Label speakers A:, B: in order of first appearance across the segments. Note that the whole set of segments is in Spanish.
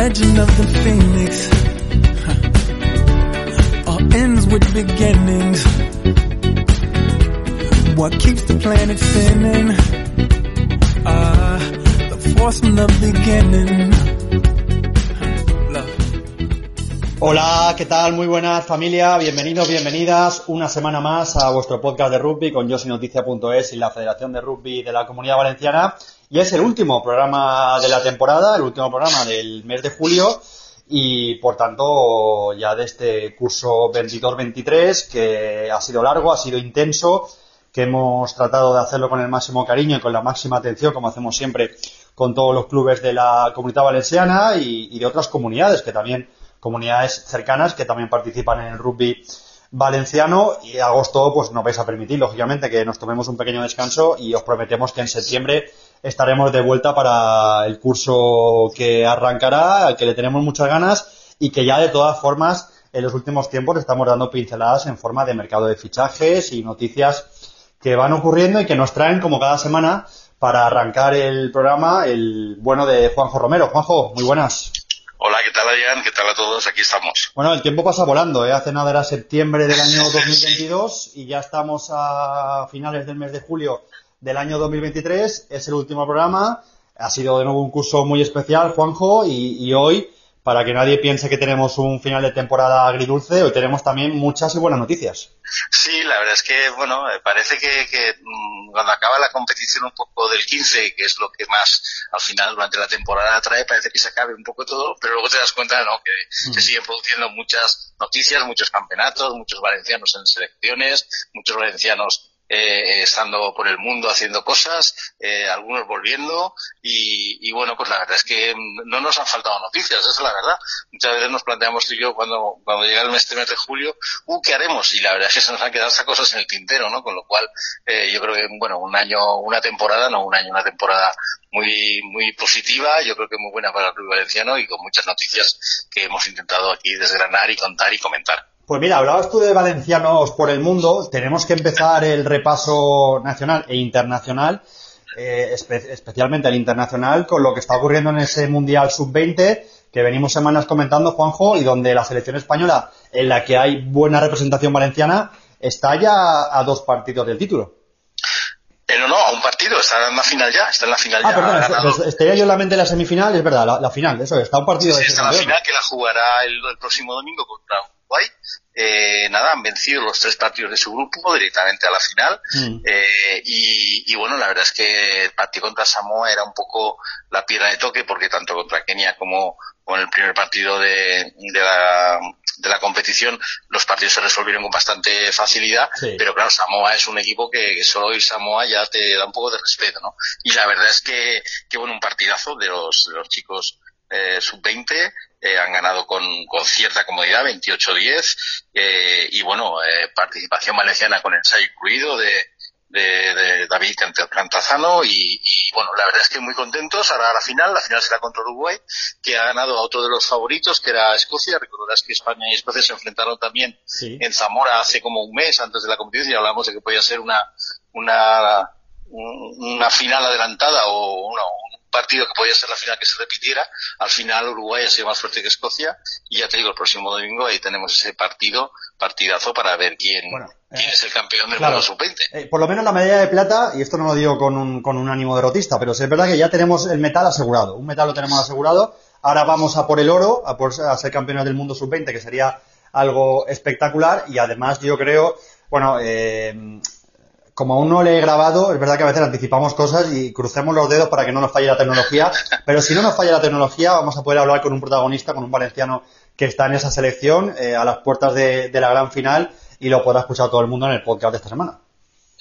A: legend of the phoenix all ends with beginnings. What keeps the planet spinning? Ah, the force from the beginning.
B: Hola, ¿qué tal? Muy buenas familia, bienvenidos, bienvenidas una semana más a vuestro podcast de rugby con yosinoticia.es y la Federación de Rugby de la Comunidad Valenciana. Y es el último programa de la temporada, el último programa del mes de julio y por tanto ya de este curso 22-23 que ha sido largo, ha sido intenso, que hemos tratado de hacerlo con el máximo cariño y con la máxima atención como hacemos siempre con todos los clubes de la comunidad valenciana y, de otras comunidades que también comunidades cercanas que también participan en el rugby valenciano. Y agosto pues nos vais a permitir lógicamente que nos tomemos un pequeño descanso y os prometemos que en septiembre estaremos de vuelta para el curso que arrancará, al que le tenemos muchas ganas y que ya de todas formas en los últimos tiempos le estamos dando pinceladas en forma de mercado de fichajes y noticias que van ocurriendo y que nos traen como cada semana para arrancar el programa el bueno de Juanjo Romero. Juanjo, muy buenas.
C: Hola, ¿qué tal Adrián? ¿Qué tal a todos? Aquí estamos.
B: Bueno, el tiempo pasa volando, ¿eh? Hace nada era septiembre del año 2022 y ya estamos a finales del mes de julio del año 2023. Es el último programa. Ha sido de nuevo un curso muy especial, Juanjo, y, y hoy, para que nadie piense que tenemos un final de temporada agridulce, hoy tenemos también muchas y buenas noticias.
C: Sí, la verdad es que, bueno, parece que, que mm, cuando acaba la competición un poco del 15, que es lo que más al final durante la temporada trae, parece que se acabe un poco todo, pero luego te das cuenta, ¿no? Que se siguen produciendo muchas noticias, muchos campeonatos, muchos valencianos en selecciones, muchos valencianos eh, estando por el mundo haciendo cosas, eh, algunos volviendo y, y, bueno, pues la verdad es que no nos han faltado noticias, esa es la verdad. Muchas veces nos planteamos tú y yo cuando, cuando llega el mes, este mes de julio, uh, ¿qué haremos? Y la verdad es que se nos han quedado esas cosas en el tintero, ¿no? Con lo cual, eh, yo creo que, bueno, un año, una temporada, no un año, una temporada muy, muy positiva, yo creo que muy buena para el club valenciano y con muchas noticias que hemos intentado aquí desgranar y contar y comentar.
B: Pues mira, hablabas tú de valencianos por el mundo. Tenemos que empezar el repaso nacional e internacional, eh, espe especialmente el internacional, con lo que está ocurriendo en ese Mundial Sub-20 que venimos semanas comentando, Juanjo, y donde la selección española, en la que hay buena representación valenciana, está ya a dos partidos del título.
C: Eh, no, no, a un partido, está en la final ya, está en la final
B: ah,
C: ya.
B: perdón, pues, estaría yo en la mente de la semifinal, es verdad, la, la final, eso, está a un partido
C: sí,
B: de
C: sí, está en la final que la jugará el, el próximo domingo contra Uruguay. Eh, nada, han vencido los tres partidos de su grupo directamente a la final.
B: Mm.
C: Eh, y, y, bueno, la verdad es que el partido contra Samoa era un poco la piedra de toque porque tanto contra Kenia como con el primer partido de, de, la, de la competición los partidos se resolvieron con bastante facilidad,
B: Sí.
C: pero claro, Samoa es un equipo que, que solo ir Samoa ya te da un poco de respeto, ¿no? Y la verdad es que, que bueno, un partidazo de los, de los chicos eh, sub-20, eh, han ganado con, con cierta comodidad, 28-10, eh, y bueno, eh, participación valenciana con ensayo incluido de, de, de David Cantazano y, y, bueno, la verdad es que muy contentos. Ahora la final, la final será contra Uruguay, que ha ganado a otro de los favoritos, que era Escocia. Recordarás que España y Escocia se enfrentaron también
B: Sí.
C: en Zamora hace como un mes antes de la competición y hablamos de que podía ser una, una, una final adelantada o una, un partido que podía ser la final que se repitiera. Al final Uruguay ha sido más fuerte que Escocia y ya te digo, el próximo domingo ahí tenemos ese partido, partidazo para ver quién,
B: Bueno,
C: quién
B: eh,
C: es el campeón del
B: claro.
C: mundo sub-20.
B: Eh, por lo menos la medalla de plata, y esto no lo digo con un, con un ánimo derrotista, pero es verdad que ya tenemos el metal asegurado. Un metal lo tenemos asegurado. Ahora vamos a por el oro, a, por, a ser campeones del mundo sub-20, que sería algo espectacular. Y además yo creo, bueno, eh, como aún no le he grabado, es verdad que a veces anticipamos cosas y crucemos los dedos para que no nos falle la tecnología. Pero si no nos falla la tecnología, vamos a poder hablar con un protagonista, con un valenciano que está en esa selección, eh, a las puertas de, de la gran final, y lo podrá escuchar todo el mundo en el podcast de esta semana.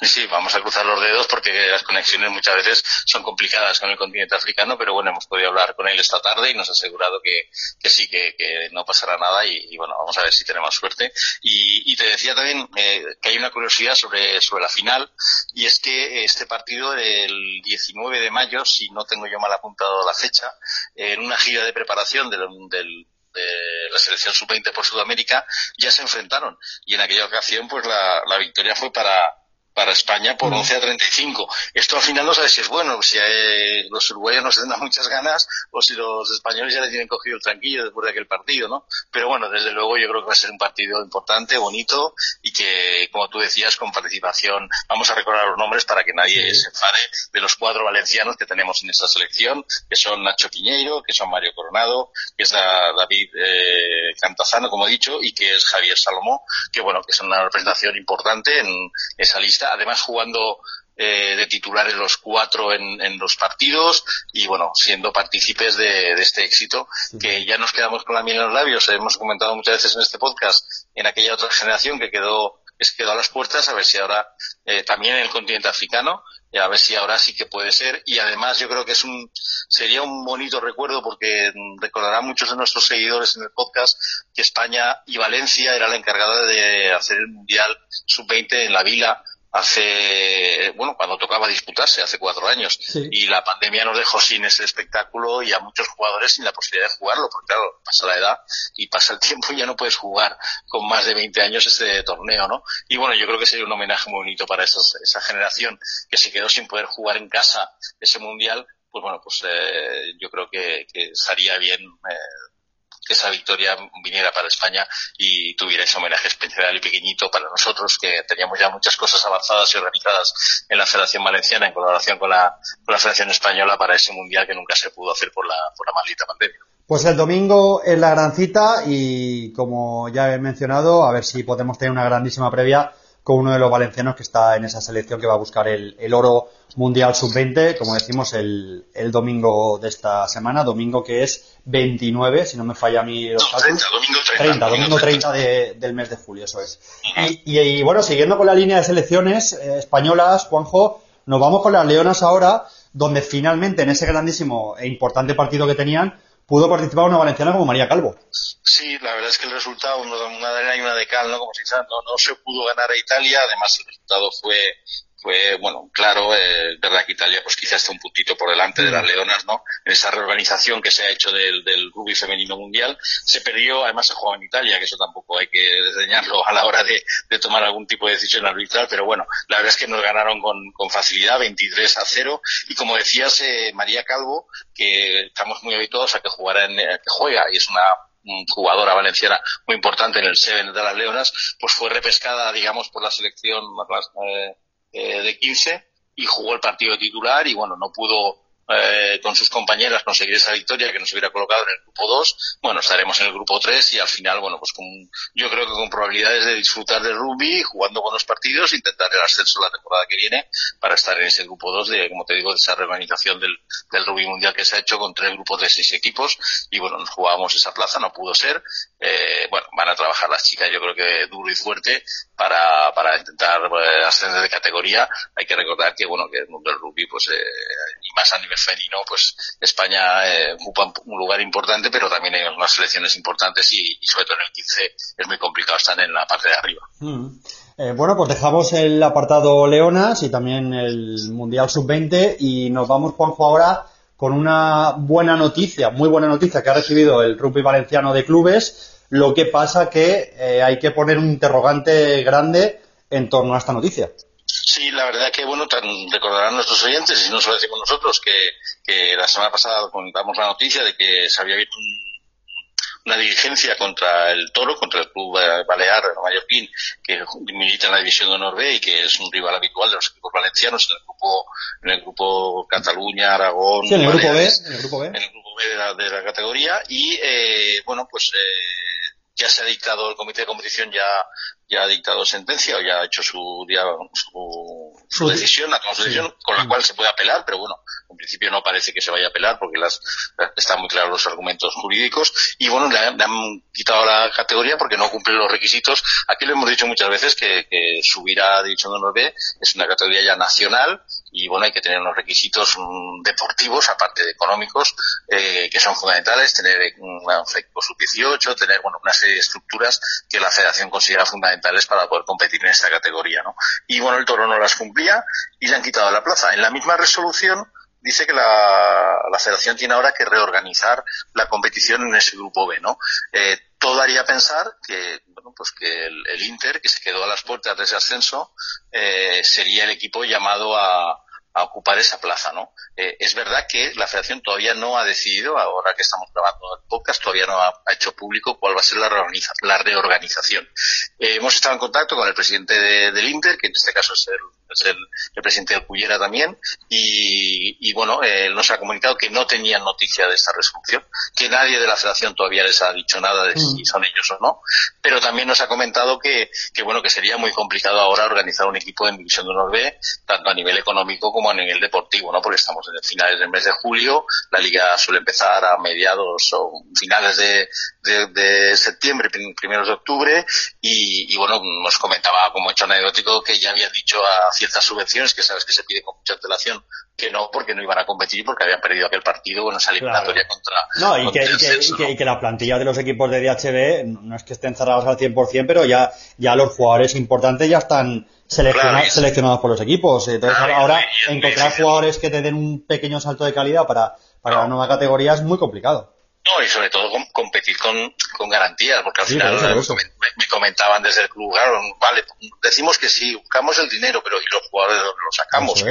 C: Sí, vamos a cruzar los dedos porque las conexiones muchas veces son complicadas con el continente africano, pero bueno, hemos podido hablar con él esta tarde y nos ha asegurado que, que sí, que, que, no pasará nada y, bueno, vamos a ver si tenemos suerte. Y, y te decía también eh, que hay una curiosidad sobre, sobre la final y es que este partido el 19 de mayo, si no tengo yo mal apuntado la fecha, en una gira de preparación del de la selección sub-20 por Sudamérica ya se enfrentaron y en aquella ocasión pues la, la victoria fue para para España por 11 a 35. Esto al final no sabe si es bueno, si eh, los uruguayos no se dan muchas ganas o si los españoles ya le tienen cogido el tranquillo después de aquel partido, ¿no? Pero bueno, desde luego yo creo que va a ser un partido importante, bonito y que, como tú decías, con participación, vamos a recordar los nombres para que nadie se enfade de los cuatro valencianos que tenemos en esta selección, que son Nacho Piñeiro, que son Mario Coronado, que es David eh, Cantazano, como he dicho, y que es Javier Salomó, que bueno, que es una representación importante en esa lista además jugando eh, de titulares los cuatro en, los partidos y bueno, siendo partícipes de, este éxito, que ya nos quedamos con la miel en los labios, hemos comentado muchas veces en este podcast, en aquella otra generación que quedó, que se quedó a las puertas, a ver si ahora, eh, también en el continente africano, a ver si ahora sí que puede ser. Y además yo creo que es un sería un bonito recuerdo porque recordarán muchos de nuestros seguidores en el podcast que España y Valencia era la encargada de hacer el mundial sub-20 en la Vila hace, bueno, cuando tocaba disputarse, hace cuatro años. Y la pandemia nos dejó sin ese espectáculo y a muchos jugadores sin la posibilidad de jugarlo, porque claro, pasa la edad y pasa el tiempo y ya no puedes jugar con más de 20 años este torneo, ¿no? Y bueno, yo creo que sería un homenaje muy bonito para esa generación que se quedó sin poder jugar en casa ese mundial. Pues bueno, pues eh, yo creo que, que estaría bien eh, que esa victoria viniera para España y tuviera ese homenaje especial y pequeñito para nosotros, que teníamos ya muchas cosas avanzadas y organizadas en la Federación Valenciana en colaboración con la, con la Federación Española para ese Mundial que nunca se pudo hacer por la, por la maldita pandemia.
B: Pues el domingo es la gran cita y como ya he mencionado, a ver si podemos tener una grandísima previa con uno de los valencianos que está en esa selección que va a buscar el, el oro mundial sub-20, como decimos, el, el, domingo de esta semana, domingo que es 29, si no me falla a mí
C: los no, 30, domingo 30.
B: 30 domingo 30 de, del mes de julio, eso es. Y, y, bueno, siguiendo con la línea de selecciones eh, españolas, Juanjo, nos vamos con las Leonas ahora, donde finalmente en ese grandísimo e importante partido que tenían, pudo participar una valenciana como María Calvo.
C: Sí, la verdad es que el resultado, una de arena y una de cal, ¿no? Como si no, no se pudo ganar a Italia, además el resultado fue fue, bueno, claro, eh, verdad que Italia pues quizás está un puntito por delante de las mm. Leonas, ¿no? En esa reorganización que se ha hecho del, del rugby femenino mundial, se perdió, además se jugaba en Italia, que eso tampoco hay que desdeñarlo a la hora de, de tomar algún tipo de decisión arbitral, pero bueno, la verdad es que nos ganaron con, con facilidad, 23 a 0, y como decías, eh, María Calvo, que estamos muy habituados a que jugara en, eh, que juega, y es una jugadora valenciana muy importante en el Seven de las Leonas, pues fue repescada, digamos, por la selección eh, eh, de 15 y jugó el partido titular y bueno, no pudo eh, con sus compañeras conseguir esa victoria que nos hubiera colocado en el grupo 2, bueno, estaremos en el grupo 3 y al final, bueno, pues con, yo creo que con probabilidades de disfrutar del rugby, jugando buenos partidos, intentar el ascenso la temporada que viene para estar en ese grupo 2 de, como te digo, de esa reorganización del, del rugby mundial que se ha hecho con tres grupos de seis equipos y bueno, nos jugábamos esa plaza, no pudo ser. Eh, bueno, van a trabajar las chicas yo creo que duro y fuerte para, para intentar eh, ascender de categoría. Hay que recordar que, bueno, que el mundo del rugby, pues, eh, y más a nivel femenino, pues España eh, ocupa un lugar importante, pero también hay unas selecciones importantes y, sobre todo en el 15 es muy complicado estar en la parte de arriba.
B: Mm. Eh, bueno, pues dejamos el apartado Leonas y también el Mundial Sub-20 y nos vamos, Juanjo, ahora con una buena noticia, muy buena noticia que ha recibido el rugby valenciano de clubes. Lo que pasa que eh, hay que poner un interrogante grande en torno a esta noticia.
C: Sí, la verdad que, bueno, recordarán nuestros oyentes, y no lo decimos nosotros, que, que la semana pasada contamos la noticia de que se había visto una diligencia contra el Toro, contra el club Balear, el Mallorquín, que milita en la división de honor B y que es un rival habitual de los equipos valencianos en el grupo, en el grupo Cataluña, Aragón,
B: en el grupo B, en el grupo B,
C: en el grupo B de la, de la categoría. Y, eh, bueno, pues, eh, ya se ha dictado, el comité de competición ya, ya ha dictado sentencia o ya ha hecho su, su, su decisión, tomado su decisión, con la cual se puede apelar, pero bueno, en principio no parece que se vaya a apelar porque las, están muy claros los argumentos jurídicos. Y bueno, le han, quitado la categoría porque no cumple los requisitos. Aquí lo hemos dicho muchas veces que, que subir a División de Honor B es una categoría ya nacional y bueno, hay que tener unos requisitos mm, deportivos, aparte de económicos, eh, que son fundamentales, tener un equipo sub-18, tener bueno, una serie de estructuras que la federación considera fundamentales para poder competir en esta categoría. ¿no? Y bueno, el toro no las cumplía y le han quitado la plaza. En la misma resolución dice que la, la federación tiene ahora que reorganizar la competición en ese grupo B, ¿no? Eh, todo haría pensar que, bueno, pues que el, Inter, que se quedó a las puertas de ese ascenso, eh, sería el equipo llamado a, ocupar esa plaza, ¿no? Eh, es verdad que la Federación todavía no ha decidido, ahora que estamos grabando el podcast, todavía no ha, hecho público cuál va a ser la, la reorganización. Eh, hemos estado en contacto con el presidente del Inter, que en este caso es el es el, presidente del Cullera también, y, bueno, él nos ha comunicado que no tenían noticia de esta resolución, que nadie de la federación todavía les ha dicho nada de si mm. son ellos o no, pero también nos ha comentado que, que bueno, que sería muy complicado ahora organizar un equipo en División de Honor B, tanto a nivel económico como a nivel deportivo, ¿no? Porque estamos en finales del mes de julio, la liga suele empezar a mediados o finales de, de, septiembre, primeros de octubre, y, y, bueno, nos comentaba como hecho anecdótico que ya habían dicho a ciertas subvenciones que sabes que se pide con mucha antelación que no porque no iban a competir porque habían perdido aquel partido bueno esa eliminatoria contra
B: no y, que, y, que, la plantilla de los equipos de DHB no es que estén cerrados al 100% pero ya ya los jugadores importantes ya están seleccionados por los equipos. Entonces ahora encontrar jugadores que te den un pequeño salto de calidad para para la nueva categoría es muy complicado
C: no, y sobre todo competir con, con garantías, porque al final me, comentaban desde el club, claro, vale, decimos que sí, buscamos el dinero, pero y los jugadores los, sacamos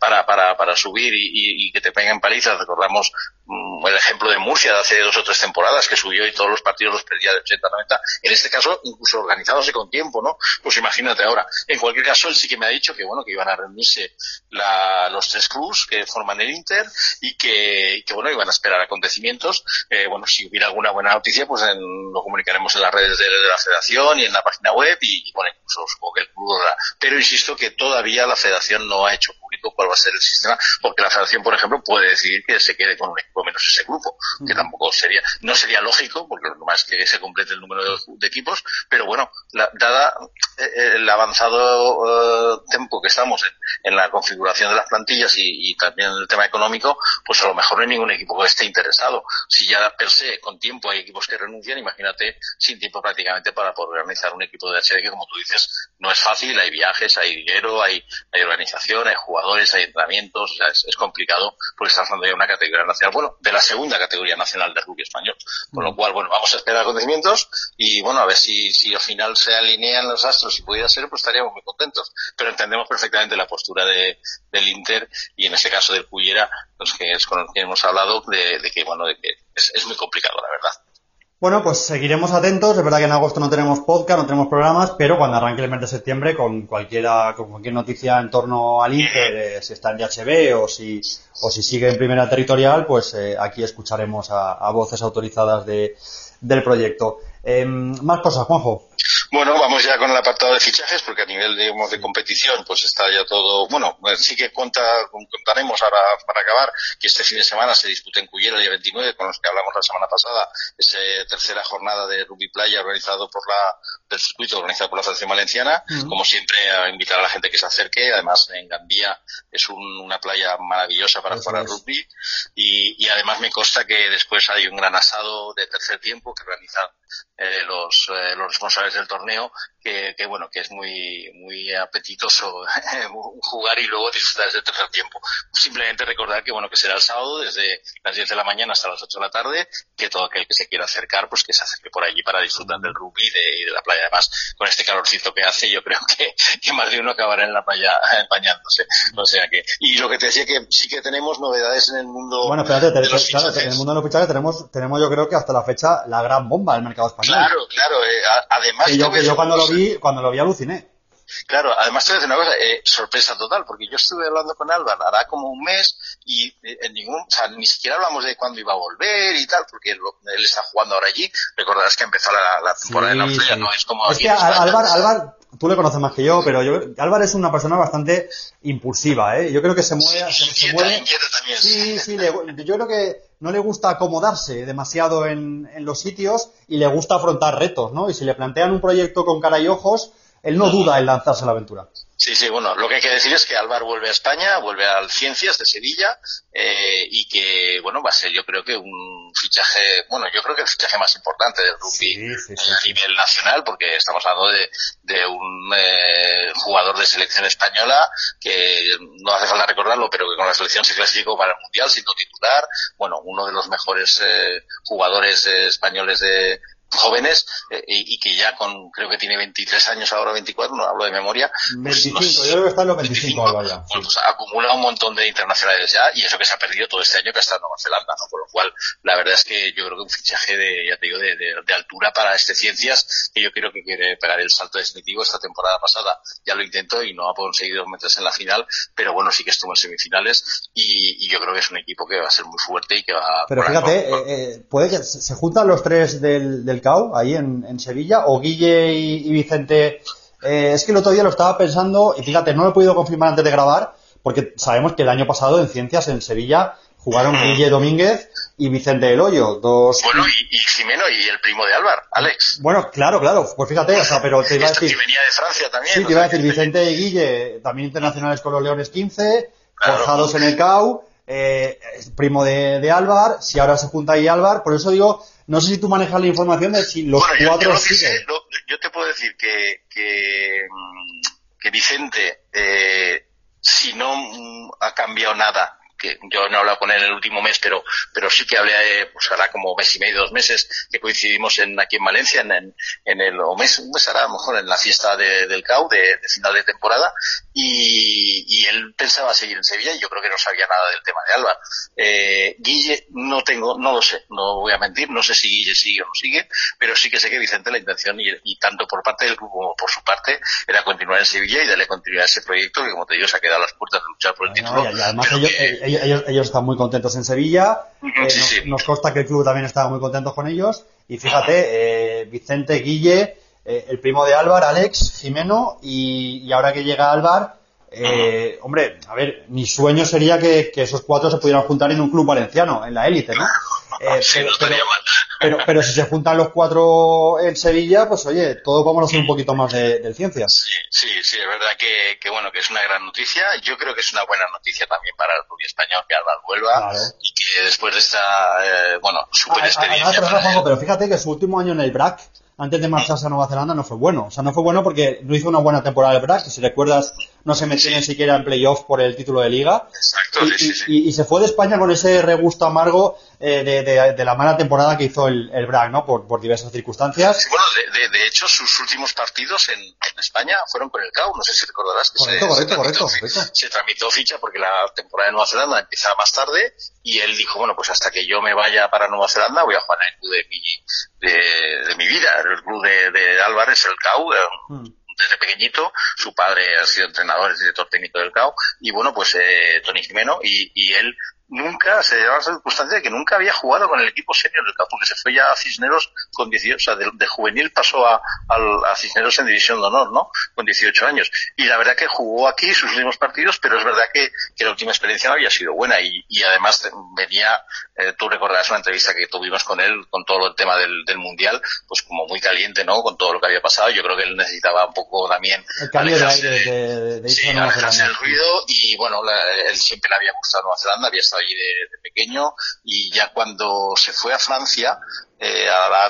C: Para, para, para subir y, y, que te peguen palizas. Recordamos mm, el ejemplo de Murcia de hace dos o tres temporadas, que subió y todos los partidos los perdía de 80 90. En este caso, incluso organizándose con tiempo, ¿no? Pues imagínate ahora. En cualquier caso, él sí que me ha dicho que, bueno, que iban a reunirse la, los tres clubs que forman el Inter y que, que, bueno, iban a esperar acontecimientos eh, bueno, si hubiera alguna buena noticia, pues lo comunicaremos en las redes de, la federación y en la página web y, bueno, incluso supongo que el club Pero insisto que todavía la federación no ha hecho público cuál va a ser el sistema, porque la federación, por ejemplo, puede decidir que se quede con un equipo menos ese grupo, que tampoco sería, no sería lógico, porque lo más que se complete el número de, equipos, pero bueno, dada eh, el avanzado eh, tiempo que estamos en, la configuración de las plantillas y, también en el tema económico, pues a lo mejor no hay ningún equipo que esté interesado. Si ya per se con tiempo hay equipos que renuncian, imagínate sin tiempo prácticamente para poder organizar un equipo de HD que como tú dices no es fácil, hay viajes, hay dinero, hay, hay organización, hay jugadores, hay entrenamientos, o sea, es, complicado porque está hablando de una categoría nacional, bueno, de la segunda categoría nacional de rugby español. Con lo mm. cual, bueno, vamos a esperar acontecimientos y bueno, a ver si, si al final se alinean los astros, si pudiera ser, pues estaríamos muy contentos. Pero entendemos perfectamente la postura de, del Inter y en este caso del Cuyera, los que es con los que hemos hablado, de, de que, bueno, de que es, muy complicado, la verdad.
B: Bueno, pues seguiremos atentos. Es verdad que en agosto no tenemos podcast, no tenemos programas, pero cuando arranque el mes de septiembre, con cualquiera, con cualquier noticia en torno al Inter, si está en DHB o si, o si sigue en primera territorial, pues eh, aquí escucharemos a, voces autorizadas de, del proyecto. Em, más cosas, Juanjo.
C: Bueno, vamos ya con el apartado de fichajes, porque a nivel digamos, de competición, pues está ya todo. Bueno, eh, sí que cuenta, contaremos ahora para acabar que este fin de semana se disputa en Cuyera el día 29, con los que hablamos la semana pasada, esa tercera jornada de Rugby Playa organizado por la, del circuito organizado por la Federación Valenciana. Como siempre, a invitar a la gente que se acerque. Además, en Gandía es una playa maravillosa para jugar al rugby. Y, y además me consta que después hay un gran asado de tercer tiempo que realizan eh, los, eh, los responsables del torneo que, que, bueno que es muy muy apetitoso jugar y luego disfrutar el tercer tiempo. Simplemente recordar que bueno que será el sábado desde las 10 de la mañana hasta las 8 de la tarde que todo aquel que se quiera acercar pues que se acerque por allí para disfrutar del rugby y de, de la playa. Además con este calorcito que hace yo creo que, que más de uno acabará en la playa bañándose o sea que y lo que te decía que sí que tenemos novedades en el mundo
B: bueno espérate en el mundo de los fichajes tenemos tenemos yo creo que hasta la fecha la gran bomba del mercado
C: Claro, claro. Eh, además.
B: yo, cuando lo vi, cuando lo vi aluciné.
C: Claro, además te voy a decir una cosa, eh, sorpresa total, porque yo estuve hablando con Álvaro hará como un mes y eh, en ningún, o sea, ni siquiera hablamos de cuándo iba a volver y tal, porque él, está jugando ahora allí. Recordarás que empezó la, temporada de la sí. no es como.
B: Es que Álvaro, tú le conoces más que yo, pero yo, Álvaro es una persona bastante impulsiva, ¿eh? Yo creo que se mueve, se, mueve. Sí, sí, yo creo que no le gusta acomodarse demasiado en, en, los sitios y le gusta afrontar retos, ¿no? Y si le plantean un proyecto con cara y ojos, él no duda en lanzarse a la aventura.
C: Sí, sí, bueno, lo que hay que decir es que Álvaro vuelve a España, vuelve al Ciencias de Sevilla eh, y que, bueno, va a ser yo creo que un fichaje, bueno, yo creo que el fichaje más importante del rugby a nivel nacional, porque estamos hablando de, de un eh, jugador de selección española que no hace falta recordarlo, pero que con la selección se clasificó para el Mundial siendo titular, bueno, uno de los mejores eh, jugadores españoles de, jóvenes eh, y, que ya con, creo que tiene 23 años ahora, 24, no hablo de memoria.
B: 25, pues, yo creo que está en los 25, 25 ya.
C: Pues, acumula un montón de internacionales ya y eso que se ha perdido todo este año que ha estado en Nueva Zelanda, ¿no? Por lo cual, la verdad es que yo creo que un fichaje de, ya te digo, de, de, altura para este Ciencias, que yo creo que quiere pegar el salto definitivo esta temporada pasada. Ya lo intentó y no ha conseguido meterse en la final, pero bueno, sí que estuvo en semifinales y, y yo creo que es un equipo que va a ser muy fuerte y que va
B: Pero fíjate, eh, eh, puede que se juntan los tres del, del CAU ahí en, en Sevilla, o Guille y, Vicente. Eh, es que el otro día lo estaba pensando, y fíjate, no lo he podido confirmar antes de grabar, porque sabemos que el año pasado en Ciencias, en Sevilla, jugaron Guille Domínguez y Vicente El Hoyo, dos...
C: Bueno, y, y Jimeno y el primo de Álvaro, Alex.
B: Bueno, claro, claro, pues fíjate, o sea, pero te iba a decir...
C: Que venía de Francia también.
B: Sí, te iba a decir, Vicente y Guille, también internacionales con los Leones 15, forjados en el CAU, eh, primo de, de Álvar, si ahora se junta ahí Álvar, por eso digo, no sé si tú manejas la información de si los cuatro
C: yo, siguen. yo te puedo decir que, que, mm, que Vicente, eh, si no mm, ha cambiado nada que yo no he hablado con él el último mes, pero, pero sí que hablé, eh, pues hará como mes y medio, dos meses, que coincidimos en, aquí en Valencia, en, en, el, o mes, un mes hará a lo mejor en la fiesta del CAU de, final de temporada, y, y, él pensaba seguir en Sevilla y yo creo que no sabía nada del tema de Alba. Eh, Guille, no tengo, no lo sé, no voy a mentir, no sé si Guille sigue o no sigue, pero sí que sé que Vicente la intención, y, tanto por parte del club como por su parte, era continuar en Sevilla y darle continuidad a ese proyecto que, como te digo, se ha quedado a las puertas de luchar por el título.
B: además ellos, ellos, están muy contentos en Sevilla. Eh, nos, consta que el club también estaba muy contento con ellos. Y fíjate, eh, Vicente, Guille, eh, el primo de Álvar, Alex, Jimeno, y, ahora que llega Álvar, hombre, a ver, mi sueño sería que, que, esos cuatro se pudieran juntar en un club valenciano, en la élite, ¿no?
C: Eh,
B: pero, pero, si se juntan los cuatro en Sevilla, pues oye, todos vamos a hacer un poquito más de, ciencias.
C: Sí, sí, sí, es verdad que, que, bueno, que es una gran noticia. Yo creo que es una buena noticia también para el rugby español que Álvaro vuelva y que después de esta, eh, bueno, super experiencia.
B: pero fíjate que su último año en el BRAC antes de marcharse a Nueva Zelanda no fue bueno. O sea, no fue bueno porque no hizo una buena temporada el BRAC, si recuerdas, no se metió ni siquiera en playoff por el título de liga.
C: Exacto,
B: y,
C: sí, sí,
B: y, se fue de España con ese regusto amargo eh, de, de, de, la mala temporada que hizo el, el BRAC, ¿no? Por, por diversas circunstancias.
C: bueno, de, de, hecho, sus últimos partidos en, en, España fueron con el CAU, no sé si recordarás. Que
B: correcto,
C: se,
B: correcto,
C: se
B: correcto,
C: Se tramitó ficha porque la temporada de Nueva Zelanda empezaba más tarde y él dijo, bueno, pues hasta que yo me vaya para Nueva Zelanda voy a jugar en el club de mi, de, de mi vida, el club de, de Álvarez, el CAU. Mm desde pequeñito, su padre ha sido entrenador, es director técnico del CAO, y bueno, pues eh, Tony Jimeno, y, y él nunca se llevaba la circunstancia de que nunca había jugado con el equipo senior del CAO, porque se fue ya a Cisneros con 18, o sea, de, juvenil pasó a, a, Cisneros en división de honor, ¿no? Con 18 años. Y la verdad que jugó aquí sus últimos partidos, pero es verdad que, que la última experiencia no había sido buena y, y además venía, eh, tú recordarás una entrevista que tuvimos con él con todo el tema del, del, mundial, pues como muy caliente, ¿no? Con todo lo que había pasado. Yo creo que él necesitaba un poco también
B: el cambio de aire de, de,
C: sí, alejarse del ruido y bueno, la, él siempre le había gustado Nueva Zelanda, había estado allí de, pequeño y ya cuando se fue a Francia, eh,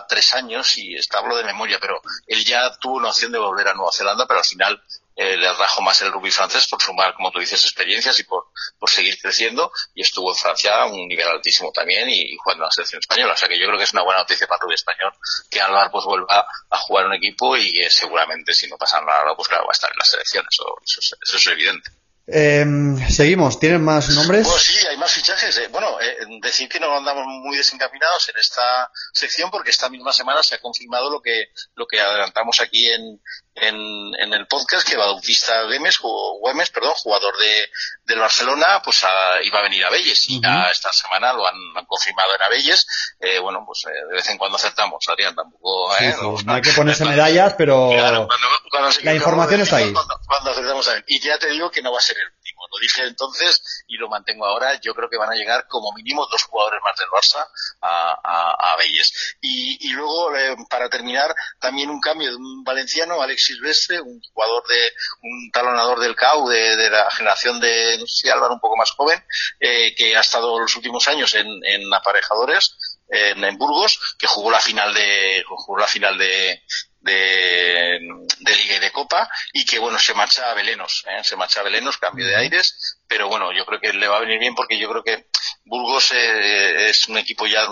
C: tres años y está hablo de memoria, pero él ya tuvo una opción de volver a Nueva Zelanda, pero al final eh, le atrajo más el rugby francés por sumar, como tú dices, experiencias y por, por seguir creciendo y estuvo en Francia a un nivel altísimo también y, jugando en la selección española. O sea que yo creo que es una buena noticia para el rugby español que Álvaro pues vuelva a jugar un equipo y que seguramente si no pasa nada pues claro va a estar en las selecciones, eso es evidente.
B: Eh, seguimos, ¿tienen más nombres?
C: Pues sí, hay más fichajes. Eh, bueno, eh, decir que no andamos muy desencaminados en esta sección porque esta misma semana se ha confirmado lo que, lo que adelantamos aquí en, en, en el podcast que Bautista Güemes, Güemes perdón, jugador de, del Barcelona, pues iba a venir a Belles y ya esta semana lo han, han confirmado en Abelles. Eh, bueno, pues eh, de vez en cuando acertamos, Adrián, tampoco.
B: Sí, eh, no, hay que ponerse medallas, pero claro, cuando, cuando la información está ahí.
C: Cuando, acertamos a Y ya te digo que no va a ser el. Lo dije entonces y lo mantengo ahora. Yo creo que van a llegar como mínimo dos jugadores más del Barça a, a, a Belles. Y, y luego, eh, para terminar, también un cambio de un valenciano, Alex Silvestre, un jugador de, un talonador del CAU de, de la generación de, Álvaro un poco más joven, eh, que ha estado los últimos años en, en aparejadores, en, en, Burgos, que jugó la final de, jugó la final de, de, de Liga y de Copa y que bueno se marcha a Belenos, ¿eh? se marcha a Belenos, cambio de aires, pero bueno yo creo que le va a venir bien porque yo creo que Burgos eh, es un equipo ya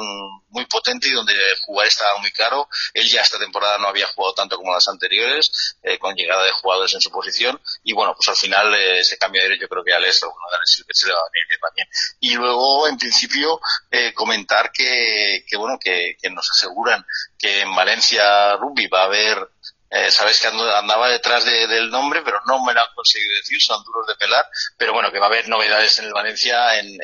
C: muy potente y donde jugar estaba muy caro. Él ya esta temporada no había jugado tanto como las anteriores, eh, con llegada de jugadores en su posición. Y bueno, pues al final eh, ese cambio de aire yo creo que a Les, bueno, a se le va a venir también. Y luego, en principio, comentar que, que bueno, que, que nos aseguran que en Valencia Rugby va a haber eh, sabes que andaba detrás del nombre, pero no me lo han conseguido decir, son duros de pelar. Pero bueno, que va a haber novedades en el Valencia en,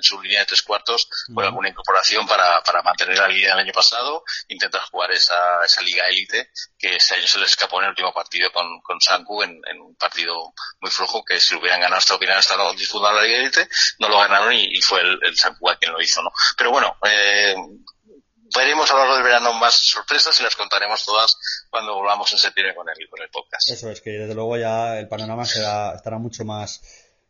C: su línea de tres cuartos, con alguna incorporación para, mantener la línea del año pasado, intentar jugar esa, esa liga élite, que ese año se les escapó en el último partido con, con Sanku, en, un partido muy flojo, que si lo hubieran ganado hasta hubieran estado disputando la liga élite, no lo ganaron y, fue el, el Sanku quien lo hizo, ¿no? Pero bueno, eh, veremos a lo largo del verano más sorpresas y las contaremos todas cuando volvamos en septiembre con el, con el podcast.
B: Eso es, que desde luego ya el panorama será, estará mucho más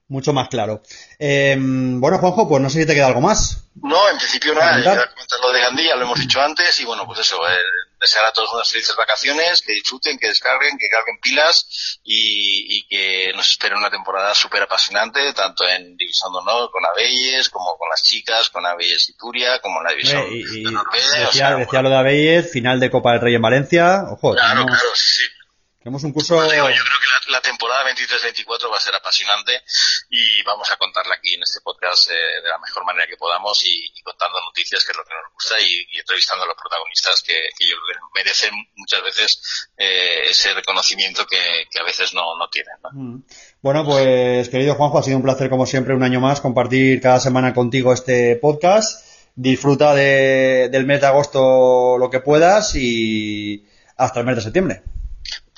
B: mucho más claro. Eh, bueno, Juanjo, pues no sé si te queda algo más.
C: No, en principio nada, ya lo de Gandía, lo hemos dicho antes, y bueno, pues eso, eh, desear a todos unas felices vacaciones, que disfruten, que descarguen, que carguen pilas y, que nos espere una temporada súper apasionante, tanto en División de Honor con Abelles, como con las chicas, con Abelles y Turia, como en la División de
B: Decía, decía lo de Abelles, final de Copa del Rey en Valencia, ojo.
C: Claro, claro, sí.
B: Tenemos un curso.
C: yo creo que la, temporada 23-24 va a ser apasionante y vamos a contarla aquí en este podcast eh, de la mejor manera que podamos y, contando noticias, que es lo que nos gusta, y, entrevistando a los protagonistas que, merecen muchas veces eh, ese reconocimiento que, a veces no, tienen. Mm.
B: Bueno, pues querido Juanjo, ha sido un placer como siempre un año más compartir cada semana contigo este podcast. Disfruta del mes de agosto lo que puedas y hasta el mes de septiembre.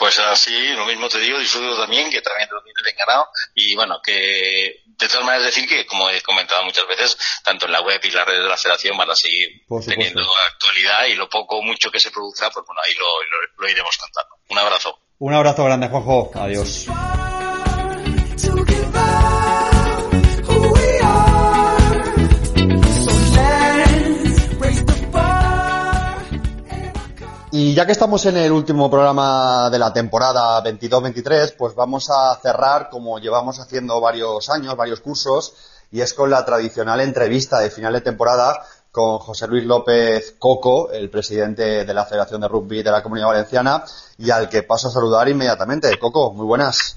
C: Pues así, lo mismo te digo, disfruto también, que también lo tienes ganado. Y bueno, que de todas maneras decir que, como he comentado muchas veces, tanto en la web y las redes de la federación van a seguir teniendo actualidad y lo poco o mucho que se produzca, pues bueno, ahí lo, lo iremos contando. Un abrazo.
B: Un abrazo grande, Juanjo. Adiós. Y ya que estamos en el último programa de la temporada 22-23, pues vamos a cerrar como llevamos haciendo varios años, varios cursos, y es con la tradicional entrevista de final de temporada con José Luis López Coco, el presidente de la Federación de Rugby de la Comunidad Valenciana, y al que paso a saludar inmediatamente. Coco, muy buenas.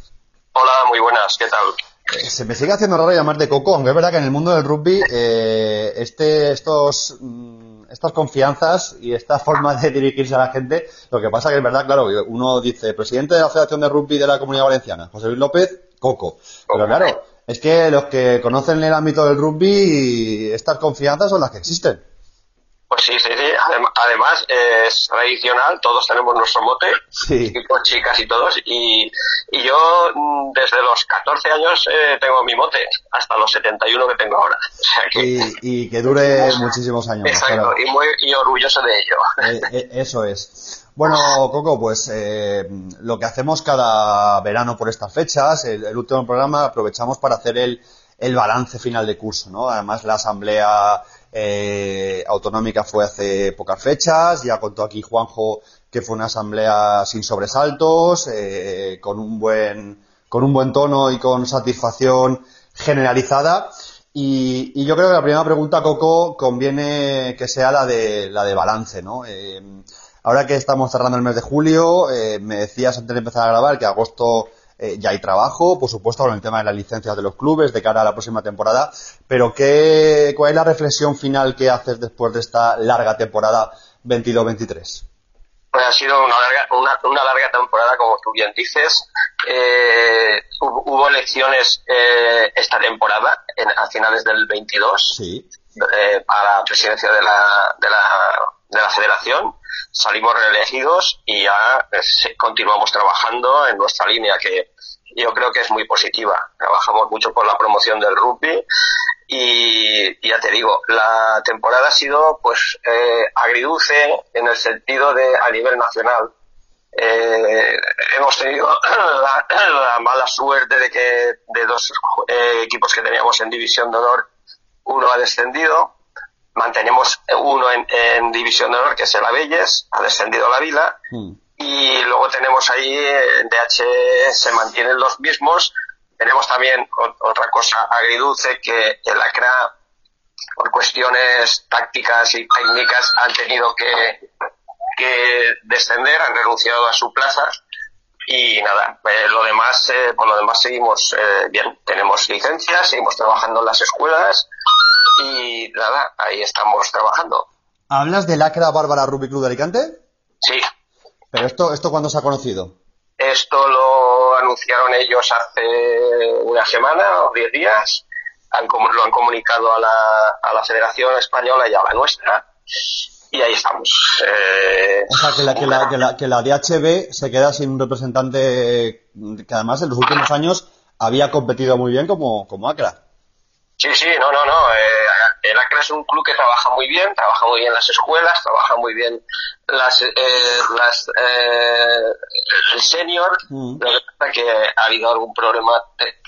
D: Hola, muy buenas, ¿qué tal?
B: Eh, se me sigue haciendo raro llamarte Coco, aunque es verdad que en el mundo del rugby eh, este, estos... Mm, estas confianzas y esta forma de dirigirse a la gente, lo que pasa que es verdad, claro, uno dice, presidente de la Federación de Rugby de la Comunidad Valenciana, José Luis López, Coco. Pero claro, es que los que conocen el ámbito del rugby, estas confianzas son las que existen.
D: Pues sí, sí, sí. Además, es tradicional, todos tenemos nuestro mote,
B: sí.
D: chicos, chicas y todos. Y, y yo, mm, desde los 14 años, eh, tengo mi mote, hasta los 71 que tengo ahora.
B: y, que dure muchísimos años.
D: Exacto, y muy orgulloso de ello.
B: Eh, eh, eso es. Bueno, Coco, pues lo que hacemos cada verano por estas fechas, el, el último programa, aprovechamos para hacer el, el balance final de curso, ¿no? Además, la asamblea eh, autonómica fue hace pocas fechas, ya contó aquí Juanjo que fue una asamblea sin sobresaltos, eh, con un buen con un buen tono y con satisfacción generalizada. Y, yo creo que la primera pregunta, Coco, conviene que sea la de la de balance, ¿no? Eh, ahora que estamos cerrando el mes de julio, me decías antes de empezar a grabar que agosto eh, ya hay trabajo, por supuesto, con el tema de las licencias de los clubes de cara a la próxima temporada, pero ¿qué, ¿cuál es la reflexión final que haces después de esta larga temporada 22-23?
D: Pues ha sido una larga, una, larga temporada, como tú bien dices. Eh, hubo, elecciones eh, esta temporada, en, a finales del 22,
B: sí.
D: para la presidencia de la, de la, de la federación salimos reelegidos y ya pues, continuamos trabajando en nuestra línea que yo creo que es muy positiva. Trabajamos mucho por la promoción del rugby y, ya te digo, la temporada ha sido pues eh, agridulce en el sentido de a nivel nacional. Eh, hemos tenido la, mala suerte de que de dos eh, equipos que teníamos en división de honor uno ha descendido mantenemos uno en, División de Honor, que es el Abelles, ha descendido la Vila, mm. y luego tenemos ahí en DH se mantienen los mismos. Tenemos también otra cosa agridulce, que el ACRA por cuestiones tácticas y técnicas han tenido que, que descender, han renunciado a su plaza y nada, eh, lo demás, eh, por lo demás seguimos eh, bien, tenemos licencias, seguimos trabajando en las escuelas y nada, ahí estamos trabajando.
B: ¿Hablas del Acra Bárbara Rugby Club de Alicante?
D: Sí.
B: ¿Pero esto, esto cuándo se ha conocido?
D: Esto lo anunciaron ellos hace una semana o diez días, han, lo han comunicado a la, a la Federación Española y a la nuestra y ahí estamos. Eh,
B: o sea, que la, que, la, que, la, que la DHB se queda sin un representante que además en los últimos años había competido muy bien como, como Acra.
D: Sí, sí, no, no, no. Eh, el Acra es un club que trabaja muy bien, trabaja muy bien las escuelas, trabaja muy bien las, eh, las eh, el senior. Mm. Lo que pasa que ha habido algún problema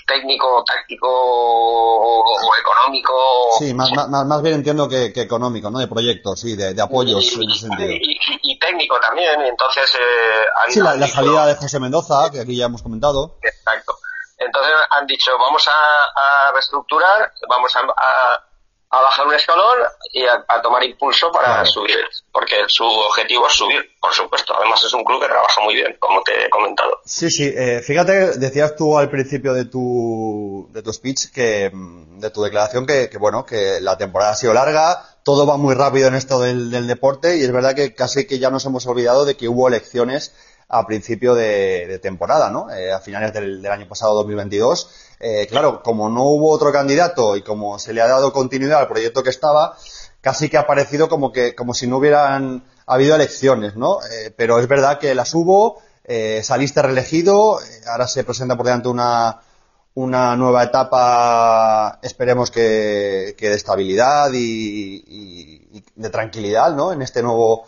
D: técnico, táctico o, económico.
B: Sí, más, más, más, bien entiendo que, que, económico, ¿no? De proyectos, sí, de, de apoyos
D: y,
B: en ese sentido.
D: Y, y, técnico también, entonces... Eh,
B: sí, la, la salida de José Mendoza, que aquí ya hemos comentado.
D: Exacto. Entonces han dicho, vamos a, a reestructurar, vamos a, a, a, bajar un escalón y a, tomar impulso para claro. subir, porque su objetivo es subir, por supuesto. Además es un club que trabaja muy bien, como te he comentado.
B: Sí, sí. Eh, fíjate, decías tú al principio de tu, de tu speech, que, de tu declaración, que, que bueno, que la temporada ha sido larga, todo va muy rápido en esto del, del deporte y es verdad que casi que ya nos hemos olvidado de que hubo elecciones a principio de, temporada, ¿no? Eh, a finales del, del, año pasado, 2022. Eh, claro, como no hubo otro candidato y como se le ha dado continuidad al proyecto que estaba, casi que ha parecido como que, como si no hubieran habido elecciones, ¿no? Eh, pero es verdad que las hubo, eh, saliste reelegido, ahora se presenta por delante una, una nueva etapa, esperemos que, de estabilidad y, y, de tranquilidad, ¿no? En este nuevo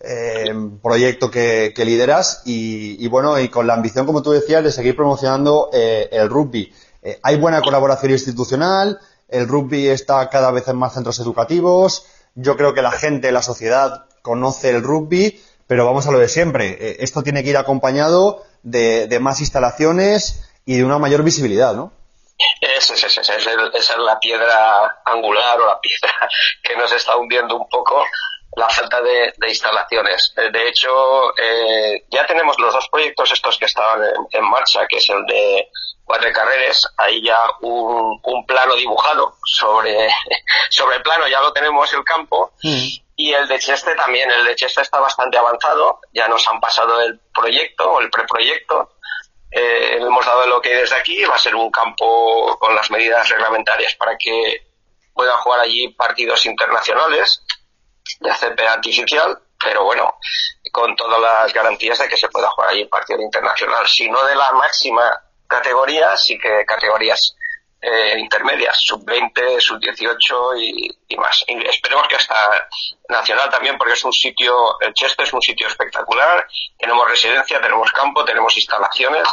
B: eh, proyecto que, lideras y, bueno, y con la ambición, como tú decías, de seguir promocionando eh, el rugby. Eh, hay buena colaboración institucional, el rugby está cada vez en más centros educativos, yo creo que la gente, la sociedad conoce el rugby, pero vamos a lo de siempre. Eh, esto tiene que ir acompañado de, de, más instalaciones y de una mayor visibilidad, ¿no?
D: Esa es, es, es, esa es la piedra angular o la piedra que nos está hundiendo un poco la falta de, de instalaciones. Eh, de hecho, eh, ya tenemos los dos proyectos estos que estaban en, en, marcha, que es el de Cuatro Carreras, ahí ya un, un plano dibujado sobre, sobre el plano, ya lo tenemos el campo, mm. y el de Cheste también, el de Cheste está bastante avanzado, ya nos han pasado el proyecto o el preproyecto, eh, hemos dado el ok desde aquí, va a ser un campo con las medidas reglamentarias para que puedan jugar allí partidos internacionales de CP artificial, pero bueno, con todas las garantías de que se pueda jugar allí en partido internacional, si no de la máxima categoría, sí que categorías eh, intermedias, sub-20, sub-18 y, y, más. Esperemos que hasta nacional también, porque es un sitio, el Cheste es un sitio espectacular, tenemos residencia, tenemos campo, tenemos instalaciones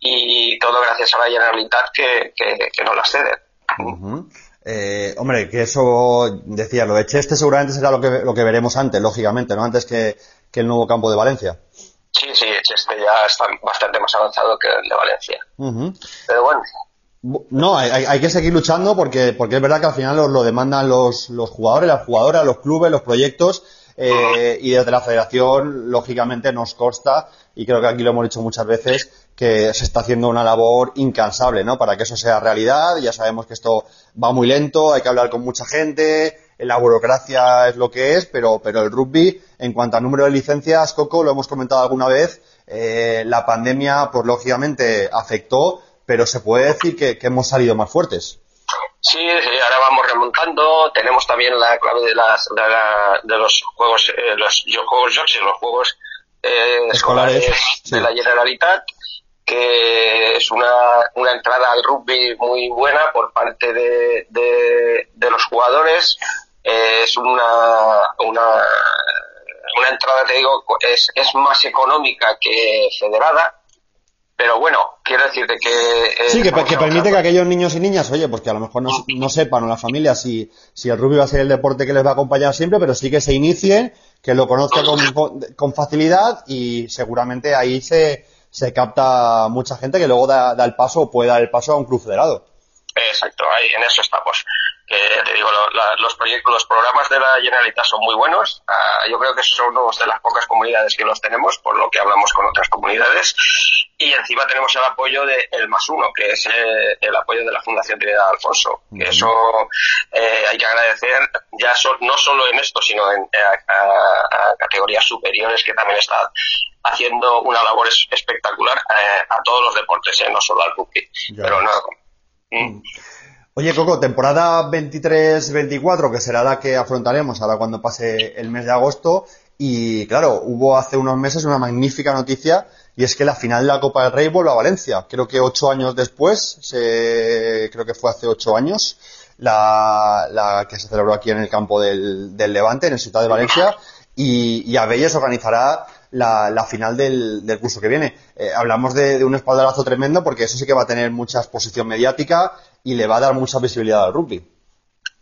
D: y todo gracias a la Generalitat que, que, que nos las cede.
B: Eh, hombre, que eso decía, lo de Cheste seguramente será lo que, lo que veremos antes, lógicamente, ¿no? Antes que, que el nuevo campo de Valencia.
D: Sí, sí, Cheste ya está bastante más avanzado que el de Valencia. Uh -huh. Pero bueno.
B: No, hay, hay, que seguir luchando porque, porque es verdad que al final lo, lo demandan los, los jugadores, las jugadoras, los clubes, los proyectos. Eh, y desde la federación, lógicamente, nos consta, y creo que aquí lo hemos dicho muchas veces, que se está haciendo una labor incansable, ¿no? Para que eso sea realidad. Ya sabemos que esto va muy lento, hay que hablar con mucha gente, la burocracia es lo que es, pero, pero el rugby, en cuanto a número de licencias, Coco, lo hemos comentado alguna vez, eh, la pandemia, pues lógicamente afectó, pero se puede decir que, que hemos salido más fuertes.
D: Sí, ahora vamos remontando. Tenemos también la clave de, las, de, la, de los juegos, eh, los, los juegos los juegos eh, escolares, escolares sí. de la Generalitat que es una, una entrada al rugby muy buena por parte de, de, de los jugadores. Eh, es una, una, una entrada, te digo, es, es más económica que federada. Pero bueno, quiero decirte que...
B: Eh, sí, que, que permite que aquellos niños y niñas, oye, pues que a lo mejor no, no sepan o la familia si, si el rugby va a ser el deporte que les va a acompañar siempre, pero sí que se inicien, que lo conozcan con, con facilidad y seguramente ahí se, se capta mucha gente que luego da, da, el paso o puede dar el paso a un club federado.
D: Exacto, ahí en eso estamos. que te digo, los proyectos, los programas de la Generalitat son muy buenos. Ah, yo creo que somos de las pocas comunidades que los tenemos, por lo que hablamos con otras comunidades. Y encima tenemos el apoyo de El Más Uno, que es eh, el apoyo de la Fundación Trinidad Alfonso. Que eso eh, hay que agradecer ya no solo en esto, sino en a, categorías superiores que también está haciendo una labor espectacular eh, a todos los deportes, no solo al rugby. Pero no.
B: Mm. Oye, Coco, temporada 23-24, que será la que afrontaremos ahora cuando pase el mes de agosto. Y claro, hubo hace unos meses una magnífica noticia y es que la final de la Copa del Rey vuelve a Valencia. Creo que ocho años después, creo que fue hace ocho años, la, que se celebró aquí en el campo del, Levante, en el Ciudad de Valencia. Y, y Abelles organizará la, final del, curso que viene. Eh, hablamos de, un espaldarazo tremendo porque eso sí que va a tener mucha exposición mediática y le va a dar mucha visibilidad al rugby.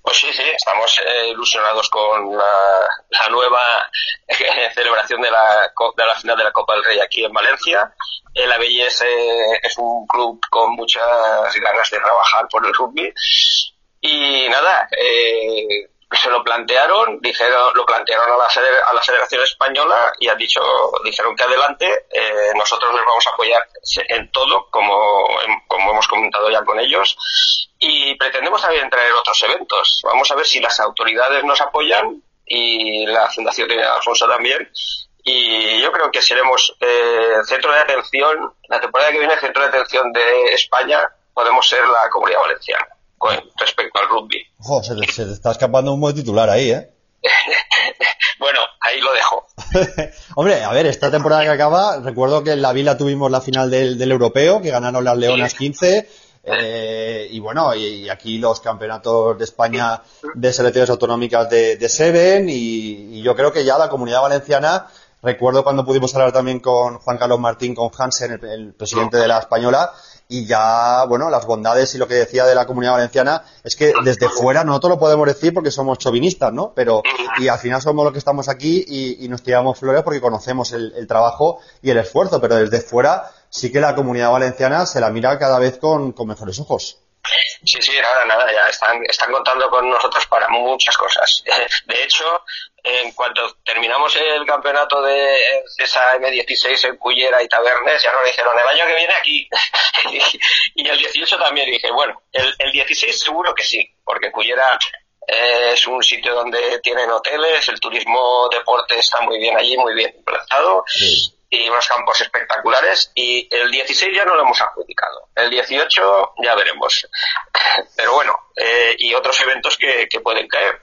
D: Pues sí, sí, estamos eh, ilusionados con la, nueva eh, celebración de la, de la final de la Copa del Rey aquí en Valencia. El Abelles es un club con muchas ganas de trabajar por el rugby. Y nada, eh, se lo plantearon, dijeron, lo plantearon a la, a la Federación Española y han dicho, dijeron que adelante, eh, nosotros les vamos a apoyar en todo, como, como hemos comentado ya con ellos, y pretendemos también traer otros eventos. Vamos a ver si las autoridades nos apoyan y la Fundación de Alfonso también. Y yo creo que seremos eh, centro de atención, la temporada que viene, centro de atención de España, podemos ser la Comunidad Valenciana con respecto al rugby.
B: se, te, está escapando un buen titular ahí, ¿eh?
D: bueno, ahí lo dejo.
B: Hombre, a ver, esta temporada que acaba, recuerdo que en la Vila tuvimos la final del, europeo, que ganaron las Leonas 15. Eh, y bueno, y, aquí los campeonatos de España de selecciones autonómicas de, Seven. Y, yo creo que ya la comunidad valenciana, recuerdo cuando pudimos hablar también con Juan Carlos Martín, con Hansen, el presidente de la Española, y ya, bueno, las bondades y lo que decía de la comunidad valenciana es que desde fuera nosotros lo podemos decir porque somos chauvinistas, ¿no? Pero, y al final somos los que estamos aquí y, nos tiramos flores porque conocemos el, trabajo y el esfuerzo, pero desde fuera sí que la comunidad valenciana se la mira cada vez con, con mejores ojos.
D: Sí, sí, nada, nada, ya están, están contando con nosotros para muchas cosas. De hecho, en cuanto terminamos el campeonato de esa M16 en Cullera y Tabernes, ya nos dijeron, el año que viene aquí. y el 18 también dije, bueno, el, el 16 seguro que sí, porque Cullera eh, es un sitio donde tienen hoteles, el turismo deporte está muy bien allí, muy bien implantado. Y unos campos espectaculares. Y el 16 ya no lo hemos adjudicado. El 18 ya veremos. Pero bueno, eh, y otros eventos que, que pueden caer.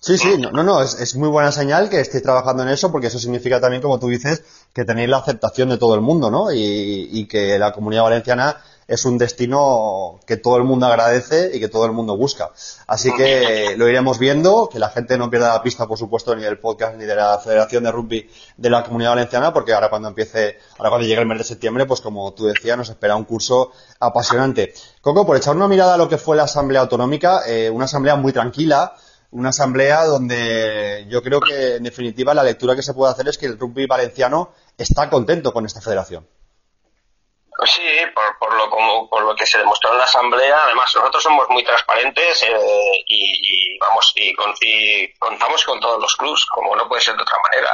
B: Sí, sí, no, no, es, es, muy buena señal que estéis trabajando en eso porque eso significa también, como tú dices, que tenéis la aceptación de todo el mundo, ¿no? Y, y, que la comunidad valenciana es un destino que todo el mundo agradece y que todo el mundo busca. Así que lo iremos viendo, que la gente no pierda la pista, por supuesto, ni del podcast ni de la Federación de Rugby de la Comunidad Valenciana, porque ahora cuando empiece, ahora cuando llegue el mes de septiembre, pues como tú decías, nos espera un curso apasionante. Coco, por echar una mirada a lo que fue la Asamblea Autonómica, eh, una asamblea muy tranquila, una asamblea donde yo creo que, en definitiva, la lectura que se puede hacer es que el rugby valenciano está contento con esta federación.
D: Sí, por, por, lo, como, por lo que se demostró en la asamblea. Además, nosotros somos muy transparentes eh, y, vamos y, contamos con todos los clubs, como no puede ser de otra manera.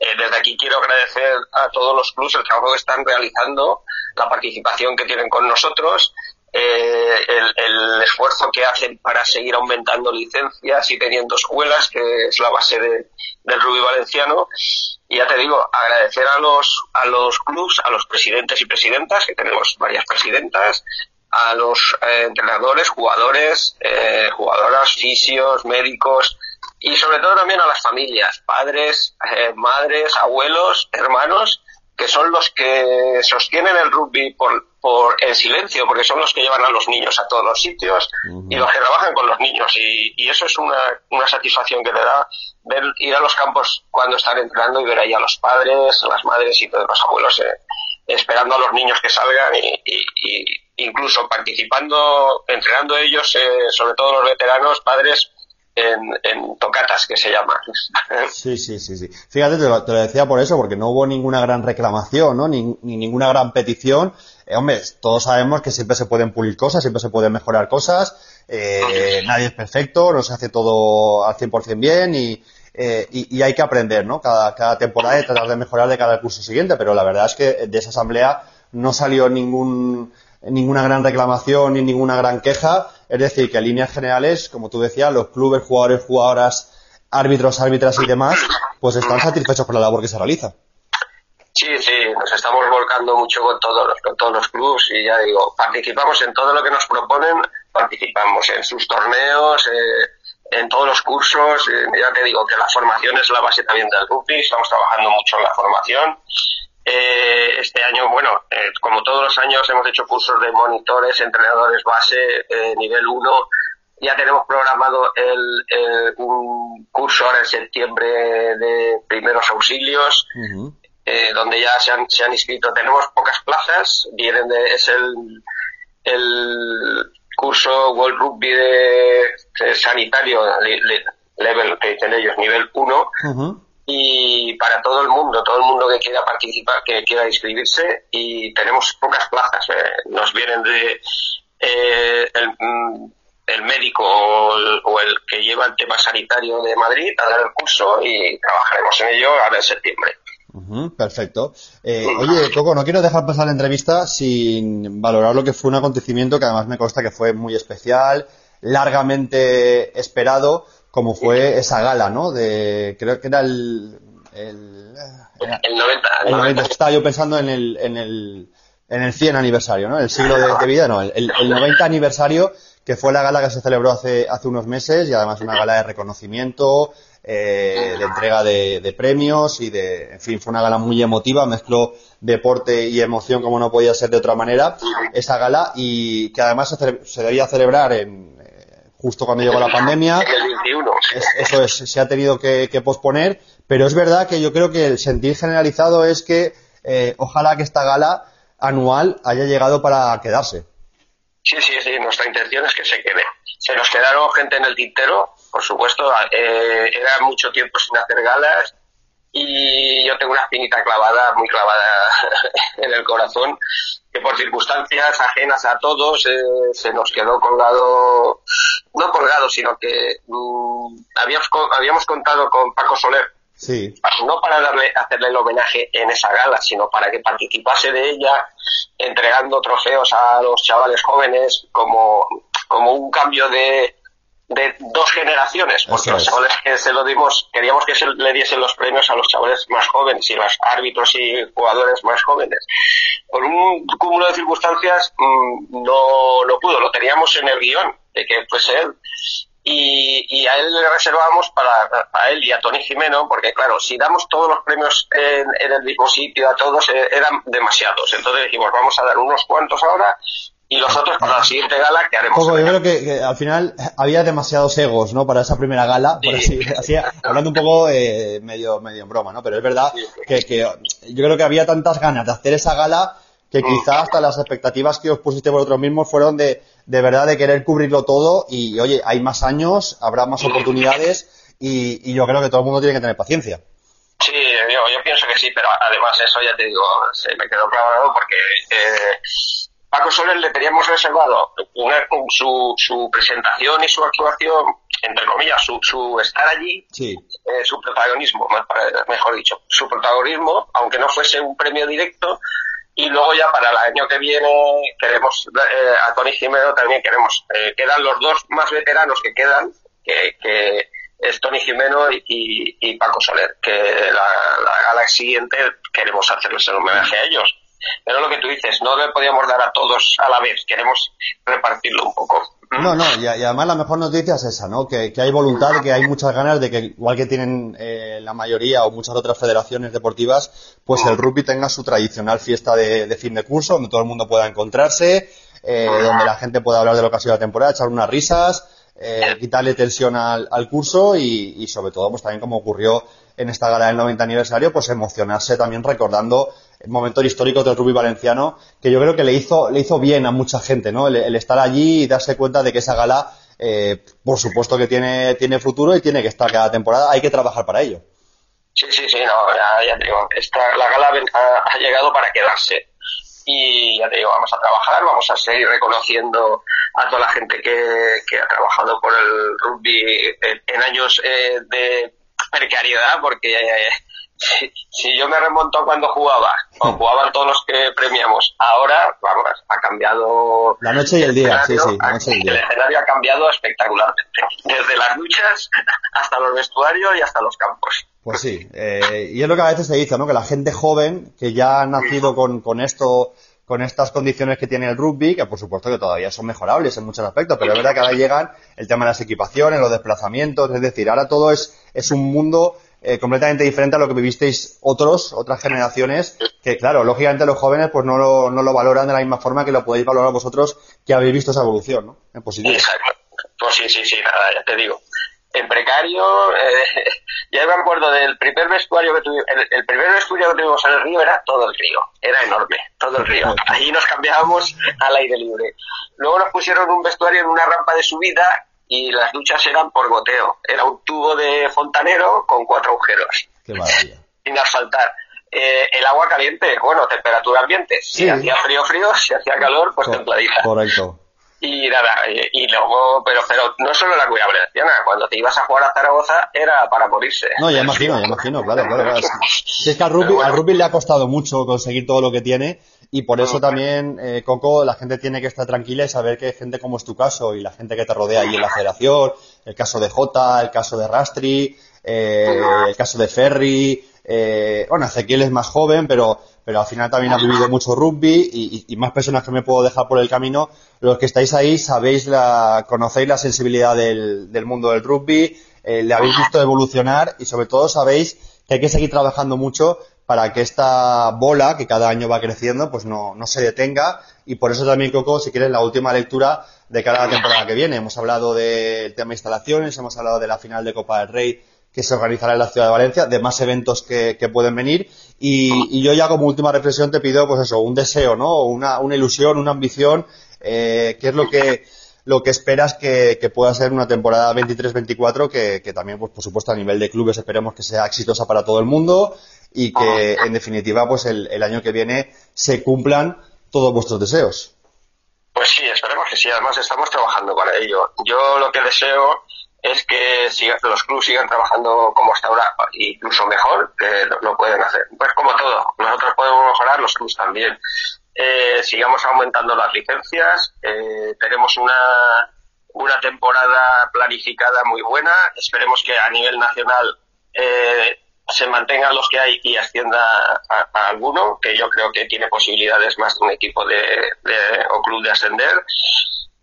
D: Eh, desde aquí quiero agradecer a todos los clubs el trabajo que están realizando, la participación que tienen con nosotros eh, el, esfuerzo que hacen para seguir aumentando licencias y teniendo escuelas, que es la base del rugby valenciano. Y ya te digo, agradecer a los, a los clubs, a los presidentes y presidentas, que tenemos varias presidentas, a los eh, entrenadores, jugadores, eh, jugadoras, fisios, médicos, y sobre todo también a las familias, padres, madres, abuelos, hermanos, que son los que sostienen el rugby por, por el silencio, porque son los que llevan a los niños a todos los sitios y los que trabajan con los niños. Y, y eso es una, una, satisfacción que te da ver, ir a los campos cuando están entrando y ver ahí a los padres, las madres y todos los abuelos eh, esperando a los niños que salgan y, y incluso participando, entrenando ellos, eh, sobre todo los veteranos, padres, en, tocatas, que se llama.
B: Sí, sí, sí, sí. Fíjate, te lo, decía por eso, porque no hubo ninguna gran reclamación, ¿no? Ni, ninguna gran petición. Eh, hombre, todos sabemos que siempre se pueden pulir cosas, siempre se pueden mejorar cosas. Eh, nadie es perfecto, no se hace todo al 100% bien y, eh, y, y, hay que aprender, ¿no? Cada, cada temporada y tratar de mejorar de cada curso siguiente, pero la verdad es que de esa asamblea no salió ningún, ninguna gran reclamación ni ninguna gran queja. Es decir, que en líneas generales, como tú decías, los clubes, jugadores, jugadoras, árbitros, árbitras y demás, pues están satisfechos con la labor que se realiza.
D: Sí, sí, nos estamos volcando mucho con todos los, con todos los clubes y ya digo, participamos en todo lo que nos proponen, participamos en sus torneos, eh, en todos los cursos, eh, ya te digo que la formación es la base también del rugby, estamos trabajando mucho en la formación eh, este año, bueno, eh, como todos los años hemos hecho cursos de monitores, entrenadores base, eh, nivel 1. Ya tenemos programado el, un curso ahora en septiembre de primeros auxilios, donde ya se han, se han inscrito. Tenemos pocas plazas, vienen de, es el, el curso World Rugby de, sanitario, level que dicen ellos, nivel 1 y para todo el mundo, todo el mundo que quiera participar, que quiera inscribirse y tenemos pocas plazas. Eh. Nos vienen de eh, mm, el, médico o el, que lleva el tema sanitario de Madrid a dar el curso y trabajaremos en ello ahora en septiembre.
B: perfecto. Eh, oye, Coco, no quiero dejar pasar la entrevista sin valorar lo que fue un acontecimiento que además me consta que fue muy especial, largamente esperado como fue esa gala, ¿no? De, creo que era el...
D: El, el 90.
B: El 90. Estaba yo pensando en el, en el, en el 100 aniversario, ¿no? El siglo de, vida, no, el, el 90 aniversario, que fue la gala que se celebró hace, hace unos meses y además una gala de reconocimiento, eh, de entrega de, de, premios y de, en fin, fue una gala muy emotiva, mezcló deporte y emoción como no podía ser de otra manera, esa gala y que además se, se debía celebrar en, justo cuando llegó la pandemia. eso es, se ha tenido que, posponer, pero es verdad que yo creo que el sentir generalizado es que eh, ojalá que esta gala anual haya llegado para quedarse.
D: Sí, sí, sí, nuestra intención es que se quede. Se nos quedaron gente en el tintero, por supuesto, eh, era mucho tiempo sin hacer galas y yo tengo una espinita clavada, muy clavada en el corazón, que por circunstancias ajenas a todos eh, se nos quedó colgado, no colgado, sino que mm, habíamos, habíamos contado con Paco Soler,
B: sí.
D: no para darle, hacerle el homenaje en esa gala, sino para que participase de ella, entregando trofeos a los chavales jóvenes como, como un cambio de, de dos generaciones, porque los chavales que se lo dimos, queríamos que se le diesen los premios a los chavales más jóvenes y los árbitros y jugadores más jóvenes. Por un cúmulo de circunstancias mm, no, no pudo, lo teníamos en el guion de que fuese él. Y, y a él le reservamos para, a él y a Tony Jimeno, porque claro, si damos todos los premios en, en el mismo sitio a todos, eh, eran demasiados. Entonces dijimos, vamos a dar unos cuantos ahora y los otros para la siguiente gala que haremos.
B: Poco, yo creo que, al final había demasiados egos, ¿no? Para esa primera gala, por así, así, hablando un poco eh, medio, medio en broma, ¿no? Pero es verdad que, que, yo creo que había tantas ganas de hacer esa gala que mm. quizá hasta las expectativas que os pusiste vosotros mismos fueron de, de verdad de querer cubrirlo todo y, oye, hay más años, habrá más mm. oportunidades y, y yo creo que todo el mundo tiene que tener paciencia.
D: Sí, yo, yo pienso que sí, pero además eso ya te digo, se me quedó claro porque eh, Paco Soler le teníamos reservado su, su, presentación y su actuación, entre comillas, su, su estar allí,
B: eh,
D: su protagonismo, mejor dicho, su protagonismo, aunque no fuese un premio directo, y luego ya para el año que viene queremos eh, a Tony Jiménez también queremos eh, quedan los dos más veteranos que quedan que, que es Tony Jimeno y, y, Paco Soler que la, la gala siguiente queremos hacerles el homenaje a ellos pero lo que tú dices, no le podíamos dar a todos a la vez, queremos repartirlo un poco.
B: No, no, y, además la mejor noticia es esa, ¿no? Que, hay voluntad, que hay muchas ganas de que, igual que tienen eh, la mayoría o muchas otras federaciones deportivas, pues el rugby tenga su tradicional fiesta de, fin de curso, donde todo el mundo pueda encontrarse, eh, donde la gente pueda hablar de lo que ha sido la temporada, echar unas risas, eh, quitarle tensión al, curso y, y, sobre todo, pues también como ocurrió en esta gala del 90 aniversario, pues emocionarse también recordando momento histórico del rugby valenciano, que yo creo que le hizo, le hizo bien a mucha gente, ¿no? El, estar allí y darse cuenta de que esa gala eh, por supuesto que tiene, tiene futuro y tiene que estar cada temporada, hay que trabajar para ello.
D: Sí, sí, sí, no, ya, te digo, esta, la gala ha, llegado para quedarse. Y ya te digo, vamos a trabajar, vamos a seguir reconociendo a toda la gente que, que ha trabajado por el rugby en, años eh, de precariedad, porque si, yo me remonto cuando jugaba, o jugaban todos los que premiamos, ahora, vamos, ha cambiado.
B: La noche y el día, sí, sí, la noche y el día.
D: El escenario ha cambiado espectacularmente. Desde las luchas hasta los vestuarios y hasta los campos.
B: Pues sí, eh, y es lo que a veces se dice, ¿no? Que la gente joven, que ya ha nacido con, con esto, con estas condiciones que tiene el rugby, que por supuesto que todavía son mejorables en muchos aspectos, pero es verdad que ahora llegan el tema de las equipaciones, los desplazamientos, es decir, ahora todo es, es un mundo eh, completamente diferente a lo que vivisteis otros, otras generaciones, que claro, lógicamente los jóvenes pues no lo, no lo valoran de la misma forma que lo podéis valorar vosotros que habéis visto esa evolución, ¿no? En positivo.
D: Exacto. Pues sí, sí, sí, nada, ya te digo. En precario, eh, ya me acuerdo del primer vestuario que tuvimos, el, primer vestuario que tuvimos en el río era todo el río, era enorme, todo el río. Allí nos cambiábamos al aire libre. Luego nos pusieron un vestuario en una rampa de subida y las duchas eran por goteo. Era un tubo de fontanero con cuatro agujeros.
B: Qué maravilla.
D: Sin asfaltar. Eh, el agua caliente, bueno, temperatura ambiente. Si hacía frío, frío, si hacía calor, pues templadita.
B: Correcto.
D: Y nada, y, luego, pero, pero no solo la comunidad valenciana, cuando te ibas a jugar a Zaragoza era para morirse.
B: No, ya imagino, ya imagino, claro, claro. claro. Si es que al rugby, al rugby le ha costado mucho conseguir todo lo que tiene y por eso también, eh, Coco, la gente tiene que estar tranquila y saber que gente como es tu caso y la gente que te rodea ahí en la federación, el caso de Jota, el caso de Rastri, eh, el caso de Ferry, eh, bueno, Ezequiel es más joven, pero, pero al final también ha vivido mucho rugby y, más personas que me puedo dejar por el camino. Los que estáis ahí sabéis la, conocéis la sensibilidad del, del mundo del rugby, eh, le habéis visto evolucionar y sobre todo sabéis que hay que seguir trabajando mucho para que esta bola, que cada año va creciendo, pues no, no se detenga. Y por eso también, Coco, si quieres, la última lectura de cada temporada que viene. Hemos hablado del tema de instalaciones, hemos hablado de la final de Copa del Rey que se organizará en la ciudad de Valencia, de más eventos que, que pueden venir. Y, yo ya como última reflexión te pido, pues eso, un deseo, ¿no? Una, una ilusión, una ambición, eh, ¿qué es lo que, lo que esperas que, que pueda ser una temporada 23-24 que, que también, pues por supuesto, a nivel de clubes esperemos que sea exitosa para todo el mundo y que en definitiva pues el, año que viene se cumplan todos vuestros deseos.
D: Pues sí, esperemos que sí. Además estamos trabajando para ello. Yo lo que deseo es que los clubes sigan trabajando como hasta ahora, incluso mejor, que lo, pueden hacer. Pues como todo, nosotros podemos mejorar, los clubes también. Eh, sigamos aumentando las licencias, eh, tenemos una, una temporada planificada muy buena, esperemos que a nivel nacional eh, se mantengan los que hay y ascienda a, alguno, que yo creo que tiene posibilidades más de un equipo de, o club de ascender.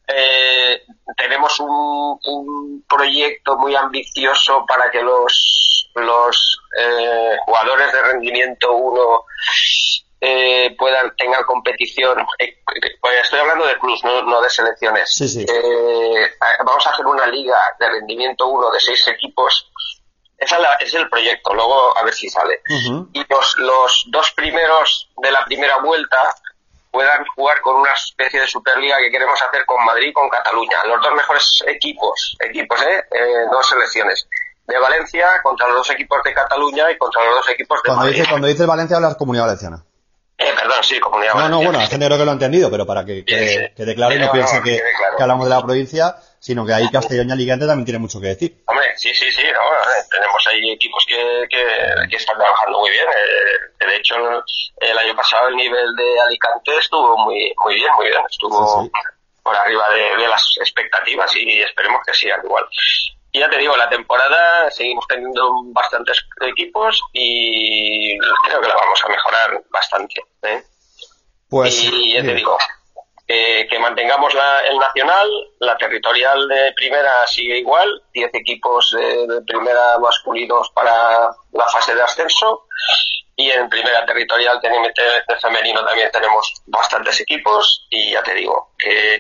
D: Eh, tenemos un, proyecto muy ambicioso para que los, los eh, jugadores de rendimiento 1 eh, puedan tengan competición. Pues estoy hablando de clubs, no, de selecciones. vamos a hacer una liga de rendimiento 1 de seis equipos ese es el proyecto, luego a ver si sale. Y los, los dos primeros de la primera vuelta puedan jugar con una especie de Superliga que queremos hacer con Madrid y con Cataluña. Los dos mejores equipos, equipos, ¿eh? eh dos selecciones. De Valencia contra los dos equipos de Cataluña y contra los dos equipos de
B: cuando
D: Madrid.
B: Dice, cuando dices Valencia hablas Comunidad Valenciana.
D: Eh, perdón, sí, Comunidad
B: Valenciana. No, no, bueno, la gente creo que lo ha entendido, pero para que quede, claro y no, piense que, que hablamos de la provincia sino que ahí Castellón y Alicante también tiene mucho que decir.
D: Hombre, sí, sí, sí, no, tenemos ahí equipos que, que, están trabajando muy bien. Eh, de hecho, el año pasado el nivel de Alicante estuvo muy, muy bien, muy bien, estuvo por arriba de, las expectativas y esperemos que siga igual. Y ya te digo, la temporada seguimos teniendo bastantes equipos y creo que la vamos a mejorar bastante. ¿eh?
B: Pues,
D: y ya te digo, que mantengamos la, el nacional, la territorial de primera sigue igual, 10 equipos de, primera masculinos para la fase de ascenso y en primera territorial de femenino también tenemos bastantes equipos y ya te digo,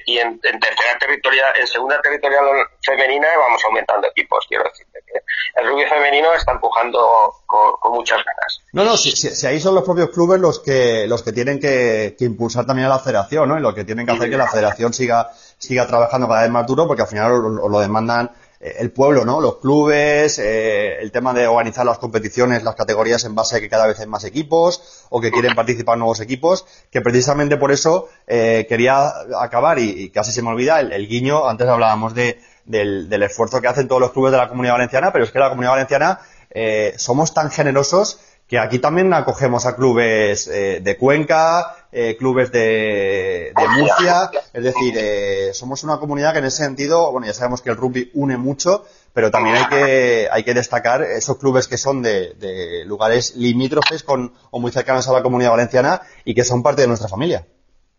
D: y en, tercera territorial, en segunda territorial femenina vamos aumentando equipos, quiero decirte que el rugby femenino está empujando con, muchas ganas.
B: No, no, si, si, ahí son los propios clubes los que los que tienen que, impulsar también a la federación, ¿no? Y lo que tienen que hacer que la federación siga siga trabajando cada vez más duro porque al final lo demandan el pueblo, ¿no? Los clubes, eh, el tema de organizar las competiciones, las categorías en base a que cada vez hay más equipos o que quieren participar nuevos equipos, que precisamente por eso eh, quería acabar y, casi se me olvida el, guiño, antes hablábamos de, del, esfuerzo que hacen todos los clubes de la Comunidad Valenciana, pero es que la Comunidad Valenciana eh, somos tan generosos que aquí también acogemos a clubes eh, de Cuenca, eh, clubes de, Murcia, es decir, eh, somos una comunidad que en ese sentido, bueno, ya sabemos que el rugby une mucho, pero también hay que, hay que destacar esos clubes que son de, de lugares limítrofes con, o muy cercanos a la comunidad valenciana y que son parte de nuestra familia.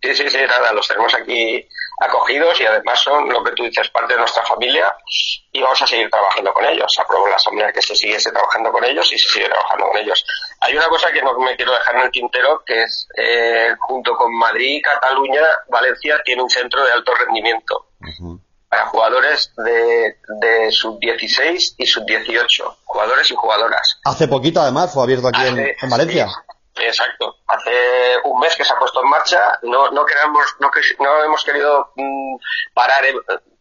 D: Sí, sí, sí, nada, los tenemos aquí acogidos y además son lo que tú dices, parte de nuestra familia y vamos a seguir trabajando con ellos. Aprobó la asamblea que se siguiese trabajando con ellos y se sigue trabajando con ellos. Hay una cosa que no me quiero dejar en el tintero, que es eh, junto con Madrid, Cataluña, Valencia tiene un centro de alto rendimiento. Para jugadores de, de sub-16 y sub-18, jugadores y jugadoras.
B: Hace poquito, además, fue abierto aquí en, Valencia.
D: Exacto. Hace un mes que se ha puesto en marcha. No, no queremos, no, no hemos querido mm, parar.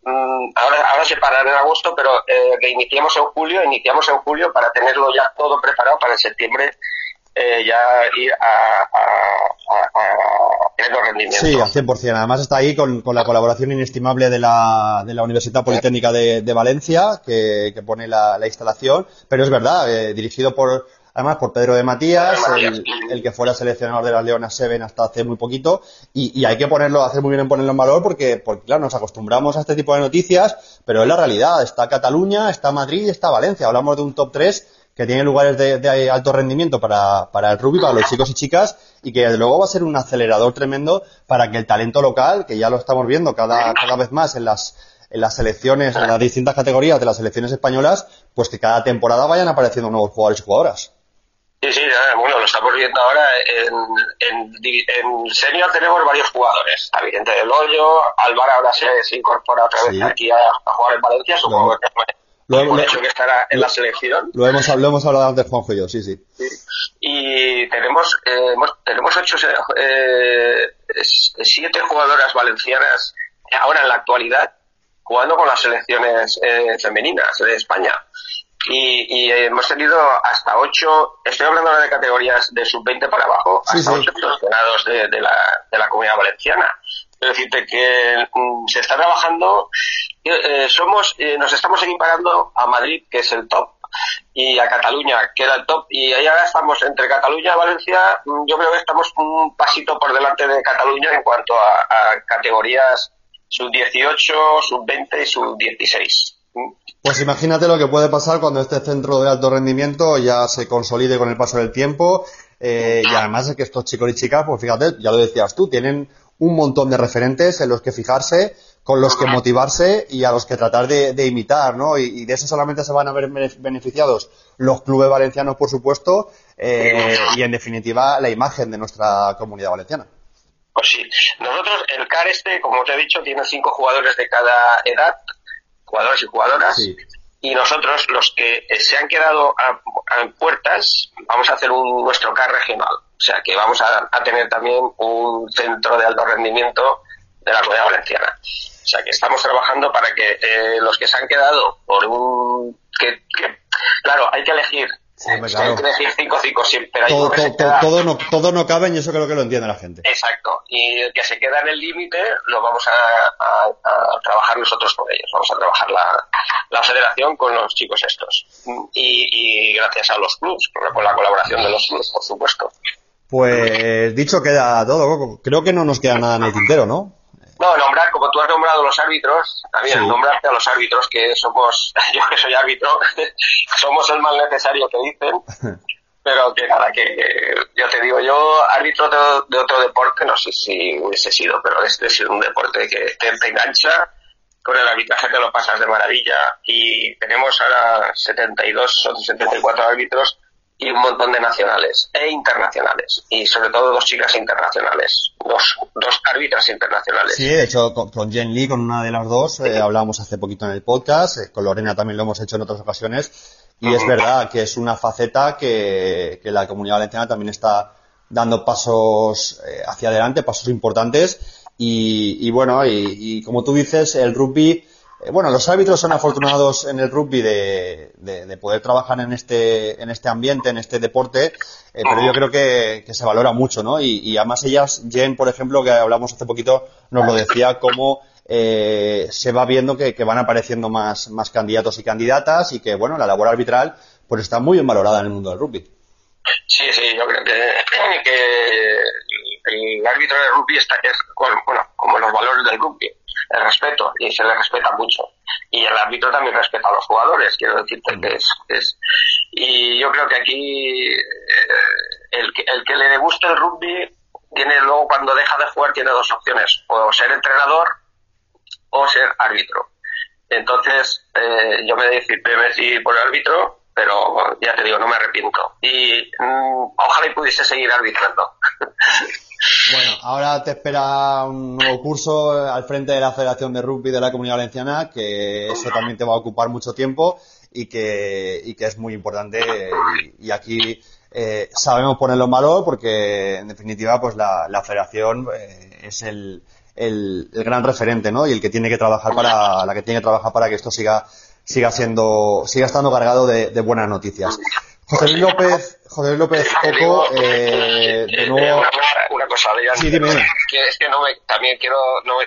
D: Mm, ahora, ahora se parará en agosto, pero eh, iniciamos en julio. Iniciamos en julio para tenerlo ya todo preparado para en septiembre eh, ya ir a, a, los rendimientos.
B: Sí, al 100%. Además está ahí con, la colaboración inestimable de la, de la Universidad Politécnica de, Valencia, que, que pone la, la, instalación. Pero es verdad, eh, dirigido por además por Pedro de Matías, el, que fuera seleccionador de las Leonas Seven hasta hace muy poquito, y, hay que ponerlo, hacer muy bien en ponerlo en valor porque, porque, claro, nos acostumbramos a este tipo de noticias, pero es la realidad, está Cataluña, está Madrid, está Valencia, hablamos de un top 3 que tiene lugares de, alto rendimiento para, para el rugby, para los chicos y chicas, y que desde luego va a ser un acelerador tremendo para que el talento local, que ya lo estamos viendo cada, cada vez más en las, en las selecciones, en las distintas categorías de las selecciones españolas, pues que cada temporada vayan apareciendo nuevos jugadores y jugadoras.
D: Sí, sí, bueno, lo estamos viendo ahora. En, en, en senior tenemos varios jugadores. Está Vicente del Hoyo, Álvaro ahora se, incorpora otra vez aquí a, jugar en Valencia, supongo que lo hemos, hecho que estará en la selección.
B: Lo hemos, lo hemos hablado antes Juanjo y yo, sí, sí.
D: Y tenemos, eh, tenemos ocho, eh, siete jugadoras valencianas ahora en la actualidad jugando con las selecciones eh, femeninas de España y, y, hemos tenido hasta ocho, estoy hablando de categorías de sub-20 para abajo, hasta ocho seleccionados de, de, la, de la comunidad valenciana. Es decirte que mm, se está trabajando, eh, somos, eh, nos estamos equiparando a Madrid, que es el top, y a Cataluña, que era el top, y ahí ahora estamos entre Cataluña y Valencia, mm, yo creo que estamos un pasito por delante de Cataluña en cuanto a, a categorías sub-18, sub-20 y sub-16.
B: Pues imagínate lo que puede pasar cuando este centro de alto rendimiento ya se consolide con el paso del tiempo. Eh, y además es que estos chicos y chicas, pues fíjate, ya lo decías tú, tienen un montón de referentes en los que fijarse, con los que motivarse y a los que tratar de, imitar, ¿no? Y, de eso solamente se van a ver beneficiados los clubes valencianos, por supuesto, eh, y en definitiva la imagen de nuestra comunidad valenciana.
D: Pues sí. Nosotros, el CAR este, como te he dicho, tiene cinco jugadores de cada edad, jugadores y jugadoras. Y nosotros, los que se han quedado a, puertas, vamos a hacer un nuestro CAR regional. O sea que vamos a, tener también un centro de alto rendimiento de la comunidad valenciana. O sea que estamos trabajando para que eh, los que se han quedado por un... que, claro, hay que elegir
B: todo, no, todo no cabe y eso creo que lo entiende la gente.
D: Exacto. Y el que se queda en el límite lo vamos a, trabajar nosotros con ellos. Vamos a trabajar la, federación con los chicos estos. Y, gracias a los clubs, con la colaboración de los clubs, por supuesto.
B: Pues dicho queda todo. Creo que no nos queda nada en el tintero, ¿no?
D: No, nombrar, como tú has nombrado los árbitros, también nombrarte a los árbitros, que somos, yo que soy árbitro, somos el mal necesario que dicen, pero que nada, que, yo te digo, yo árbitro de, otro deporte, no sé si hubiese sido, pero este es un deporte que te, engancha, con el arbitraje te lo pasas de maravilla y tenemos ahora 72 o 74 árbitros y un montón de nacionales e internacionales. Y sobre todo dos chicas internacionales, dos, dos árbitras internacionales.
B: Sí, de hecho, con, Jen Lee, con una de las dos, eh, hablamos hace poquito en el podcast, eh, con Lorena también lo hemos hecho en otras ocasiones, y es verdad que es una faceta que, que la comunidad valenciana también está dando pasos eh, hacia adelante, pasos importantes, y, y bueno, y, y como tú dices, el rugby bueno, los árbitros son afortunados en el rugby de, de, poder trabajar en este, en este ambiente, en este deporte, eh, pero yo creo que, se valora mucho, ¿no? Y, y, además ellas, Jen, por ejemplo, que hablamos hace poquito, nos lo decía, cómo eh, se va viendo que, que, van apareciendo más, más candidatos y candidatas y que, bueno, la labor arbitral pues está muy bien valorada en el mundo del rugby.
D: Sí, sí, yo creo que, que el árbitro del rugby está, es, bueno, como los valores del rugby el respeto y se le respeta mucho. Y el árbitro también respeta a los jugadores, quiero decirte que es, y yo creo que aquí eh, el, que, el que le guste el rugby tiene luego cuando deja de jugar tiene dos opciones, o ser entrenador o ser árbitro. Entonces eh, yo me decidí por el árbitro pero ya te digo, no me arrepiento. Y mm, ojalá y pudiese seguir arbitrando.
B: Bueno, ahora te espera un nuevo curso al frente de la Federación de Rugby de la Comunidad Valenciana, que eso también te va a ocupar mucho tiempo y que, y que es muy importante. Y, aquí eh, sabemos ponerlo en valor porque, en definitiva, pues la, la Federación eh, es el, el, el, gran referente, ¿no? Y el que tiene que trabajar para, la que tiene que trabajar para que esto siga siga siendo, siga estando cargado de buenas noticias. José Luis López, José López Coco, eh, de nuevo.
D: Una, cosa, Adrián, sí, dime. Que es que no me, también quiero, no me,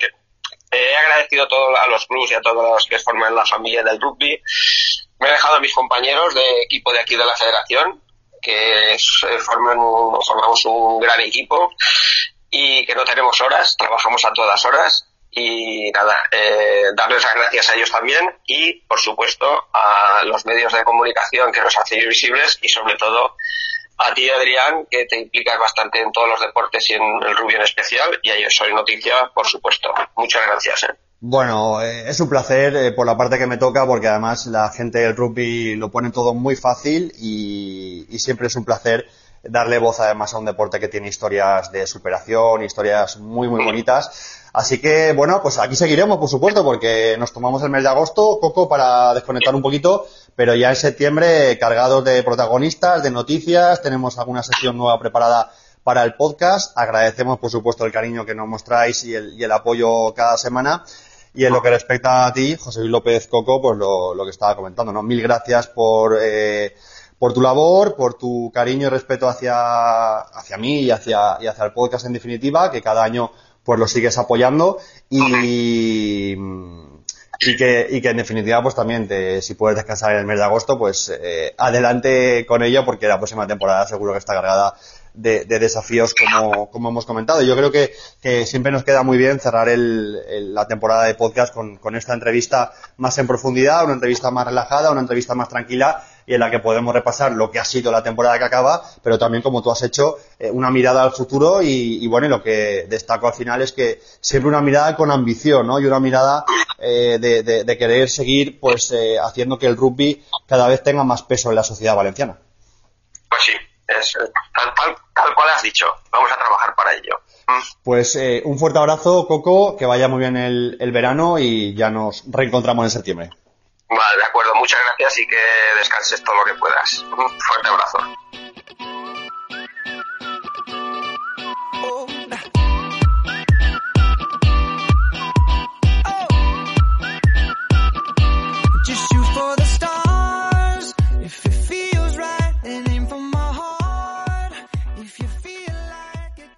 D: he agradecido todo a los clubs y a todos los que forman la familia del rugby. Me he dejado a mis compañeros de equipo de aquí de la federación, que forman formamos un gran equipo y que no tenemos horas, trabajamos a todas horas y nada, eh, darles las gracias a ellos también y, por supuesto, a los medios de comunicación que nos hacen visibles y, sobre todo, a ti, Adrián, que te implicas bastante en todos los deportes y en el rugby en especial, y a ellos soy noticia, por supuesto. Muchas gracias. ¿eh?
B: Bueno, eh, es un placer eh, por la parte que me toca, porque además la gente del rugby lo pone todo muy fácil y, y siempre es un placer darle voz además a un deporte que tiene historias de superación, historias muy, muy bonitas. Así que, bueno, pues aquí seguiremos, por supuesto, porque nos tomamos el mes de agosto, Coco, para desconectar un poquito, pero ya en septiembre cargados de protagonistas, de noticias, tenemos alguna sesión nueva preparada para el podcast. Agradecemos, por supuesto, el cariño que nos mostráis y el, y el apoyo cada semana. Y en lo que respecta a ti, José Luis López Coco, pues lo, que estaba comentando, ¿no? Mil gracias por, eh, por tu labor, por tu cariño y respeto hacia, hacia mí y hacia, y hacia el podcast en definitiva, que cada año pues lo sigues apoyando y, y que, y que en definitiva pues también te, si puedes descansar en el mes de agosto pues eh, adelante con ello porque la próxima temporada seguro que está cargada de, de desafíos como, como hemos comentado. Yo creo que, que siempre nos queda muy bien cerrar el, el, la temporada de podcast con, con esta entrevista más en profundidad, una entrevista más relajada, una entrevista más tranquila y en la que podemos repasar lo que ha sido la temporada que acaba, pero también como tú has hecho eh, una mirada al futuro y, y, bueno, lo que destaco al final es que siempre una mirada con ambición, ¿no? Y una mirada eh, de, de, de, querer seguir pues eh, haciendo que el rugby cada vez tenga más peso en la sociedad valenciana.
D: Pues sí, es tal, tal, tal cual has dicho, vamos a trabajar para ello.
B: Mm. Pues eh, un fuerte abrazo, Coco, que vaya muy bien el, el verano y ya nos reencontramos en septiembre.
D: Vale, de acuerdo. Muchas gracias y que descanses todo lo que puedas. Un fuerte abrazo.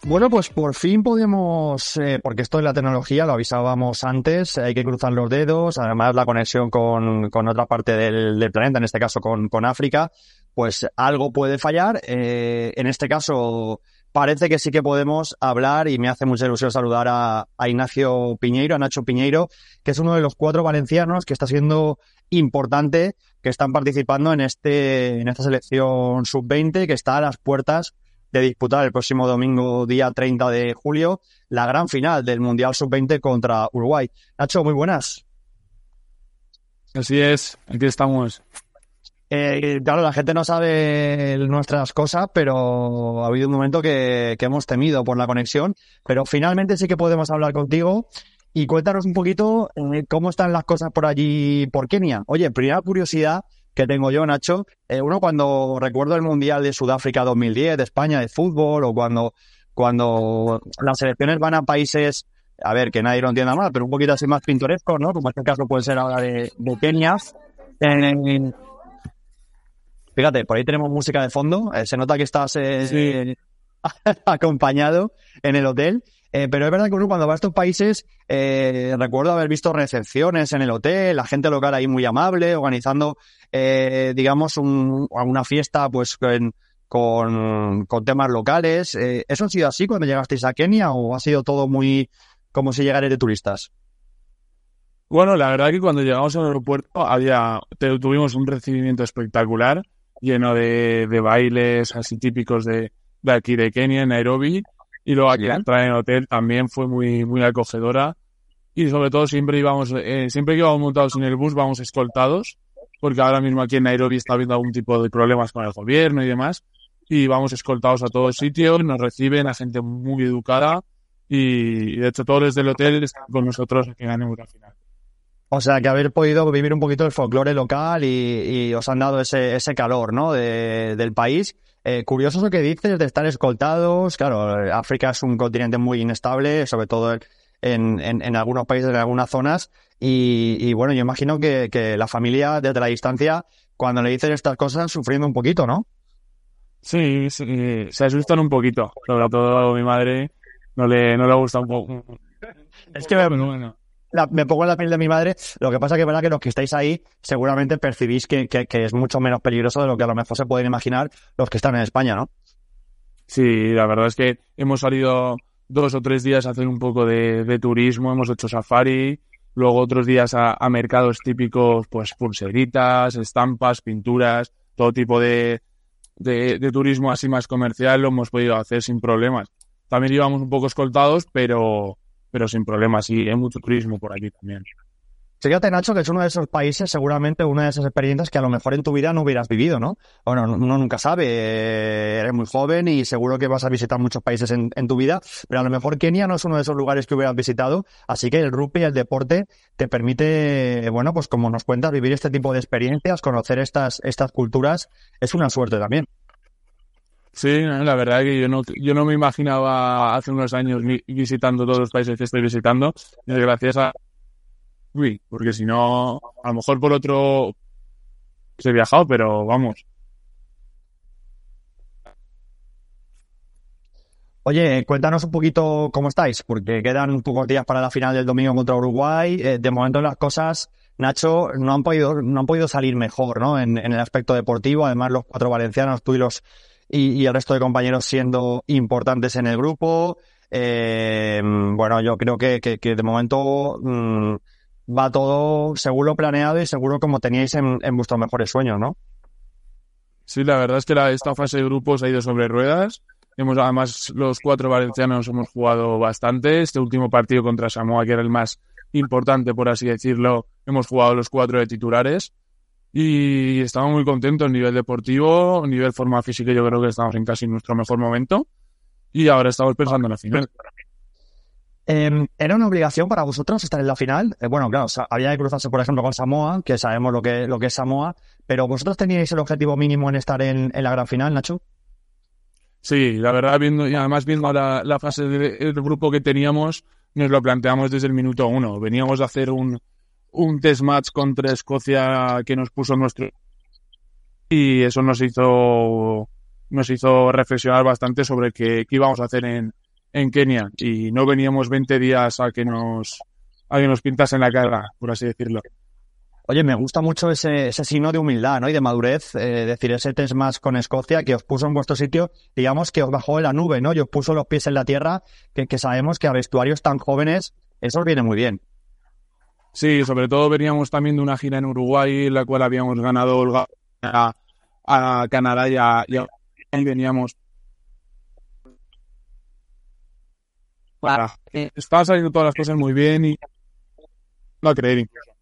E: Bueno, pues por fin podemos, eh, porque esto es la tecnología, lo avisábamos antes, hay que cruzar los dedos, además la conexión con, con otra parte del, del, planeta, en este caso con, con África, pues algo puede fallar. Eh, en este caso parece que sí que podemos hablar y me hace mucha ilusión saludar a, a Ignacio Piñeiro, a Nacho Piñeiro, que es uno de los cuatro valencianos que está siendo importante, que están participando en este, en esta selección sub-20, que está a las puertas de disputar el próximo domingo, día 30 de julio, la gran final del Mundial Sub-20 contra Uruguay. Nacho, muy buenas.
F: Así es, aquí estamos.
B: Eh, claro, la gente no sabe nuestras cosas, pero ha habido un momento que, que, hemos temido por la conexión. Pero finalmente sí que podemos hablar contigo y cuéntanos un poquito eh, cómo están las cosas por allí, por Kenia. Oye, primera curiosidad que tengo yo, Nacho. Eh, uno cuando recuerdo el Mundial de Sudáfrica 2010, de España, de fútbol, o cuando, cuando las selecciones van a países, a ver, que nadie lo entienda mal, pero un poquito así más pintoresco, ¿no? Como este caso puede ser ahora de, de Kenia. En, Fíjate, por ahí tenemos música de fondo. Eh, se nota que estás eh, acompañado en el hotel. Eh, pero es verdad que uno cuando va a estos países, recuerdo haber visto recepciones en el hotel, la gente local ahí muy amable, organizando, digamos, una fiesta pues con, temas locales. ¿Eso ha sido así cuando llegasteis a Kenia o ha sido todo muy como si llegarais de turistas?
F: Bueno, la verdad que cuando llegamos al aeropuerto había tuvimos un recibimiento espectacular lleno de, bailes así típicos de, aquí de Kenia, Nairobi. Y luego aquí entrar en el hotel también fue muy, muy acogedora. Y sobre todo siempre íbamos, eh, siempre que íbamos montados en el bus vamos escoltados, porque ahora mismo aquí en Nairobi está habiendo algún tipo de problemas con el gobierno y demás. Y vamos escoltados a todos sitios, nos reciben a gente muy educada y, de hecho todos desde el hotel están con nosotros aquí en la final.
B: O sea, que haber podido vivir un poquito el folclore local y, os han dado ese, ese calor, ¿no? De, del país. Eh, curioso eso que dices de estar escoltados. Claro, África es un continente muy inestable, sobre todo en, en, en algunos países, en algunas zonas. Y, y bueno, yo imagino que, que, la familia, desde la distancia, cuando le dicen estas cosas, sufriendo un poquito, ¿no?
F: Sí, sí se asustan un poquito. Sobre todo a mi madre no le, no le gusta un poco.
B: Es que, bueno, me pongo en la piel de mi madre. Lo que pasa que es verdad que los que estáis ahí seguramente percibís que, es mucho menos peligroso de lo que a lo mejor se pueden imaginar los que están en España, ¿no?
F: Sí, la verdad es que hemos salido dos o tres días a hacer un poco de, turismo, hemos hecho safari, luego otros días a, mercados típicos, pues pulseritas, estampas, pinturas, todo tipo de, de, turismo así más comercial lo hemos podido hacer sin problemas. También íbamos un poco escoltados, pero, pero sin problemas. Y hay mucho turismo por aquí también.
B: Fíjate, Nacho, que es uno de esos países, seguramente una de esas experiencias que a lo mejor en tu vida no hubieras vivido, ¿no? Bueno, uno nunca sabe, eh, eres muy joven y seguro que vas a visitar muchos países en, tu vida, pero a lo mejor Kenia no es uno de esos lugares que hubieras visitado, así que el rugby el deporte te permite, bueno, pues como nos cuentas, vivir este tipo de experiencias, conocer estas, estas culturas, es una suerte también.
F: Sí, la verdad que yo no, yo no me imaginaba hace unos años visitando todos los países que estoy visitando, gracias a Uy, porque si no, a lo mejor por otro he viajado, pero vamos.
B: Oye, cuéntanos un poquito cómo estáis, porque quedan pocos días para la final del domingo contra Uruguay. Eh, de momento las cosas, Nacho, no han podido, no han podido salir mejor, ¿no? En, en el aspecto deportivo. Además, los cuatro valencianos, tú y los y, el resto de compañeros siendo importantes en el grupo. Eh, bueno, yo creo que, que, de momento mm, va todo seguro planeado y seguro como teníais en, vuestros mejores sueños, ¿no?
F: Sí, la verdad es que la, esta fase de grupos ha ido sobre ruedas. Hemos, además, los cuatro valencianos hemos jugado bastante. Este último partido contra Samoa, que era el más importante, por así decirlo, hemos jugado los cuatro de titulares. Y estamos muy contentos a nivel deportivo, a nivel forma física, yo creo que estamos en casi nuestro mejor momento. Y ahora estamos pensando en la final.
B: Em, ¿Era una obligación para vosotros estar en la final? Eh, bueno, claro, había que cruzarse, por ejemplo, con Samoa, que sabemos lo que, lo que es Samoa, pero ¿vosotros teníais el objetivo mínimo en estar en, la gran final, Nacho?
F: Sí, la verdad, viendo, y además viendo la, la fase del grupo que teníamos, nos lo planteamos desde el minuto uno. Veníamos a hacer un, un test match contra Escocia que nos puso nuestro y eso nos hizo nos hizo reflexionar bastante sobre qué, qué íbamos a hacer en, en Kenia y no veníamos 20 días a que nos a que nos pintasen la cara, por así decirlo.
B: Oye, me gusta mucho ese, ese signo de humildad ¿no? y de madurez, eh, decir, ese test match con Escocia que os puso en vuestro sitio, digamos que os bajó en la nube, ¿no? Y os puso los pies en la tierra, que, que sabemos que a vestuarios tan jóvenes eso os viene muy bien.
F: Sí, sobre todo veníamos también de una gira en Uruguay, en la cual habíamos ganado a, a Canadá y, a, y, veníamos. Para, estaban saliendo todas las cosas muy bien y no creer incluso.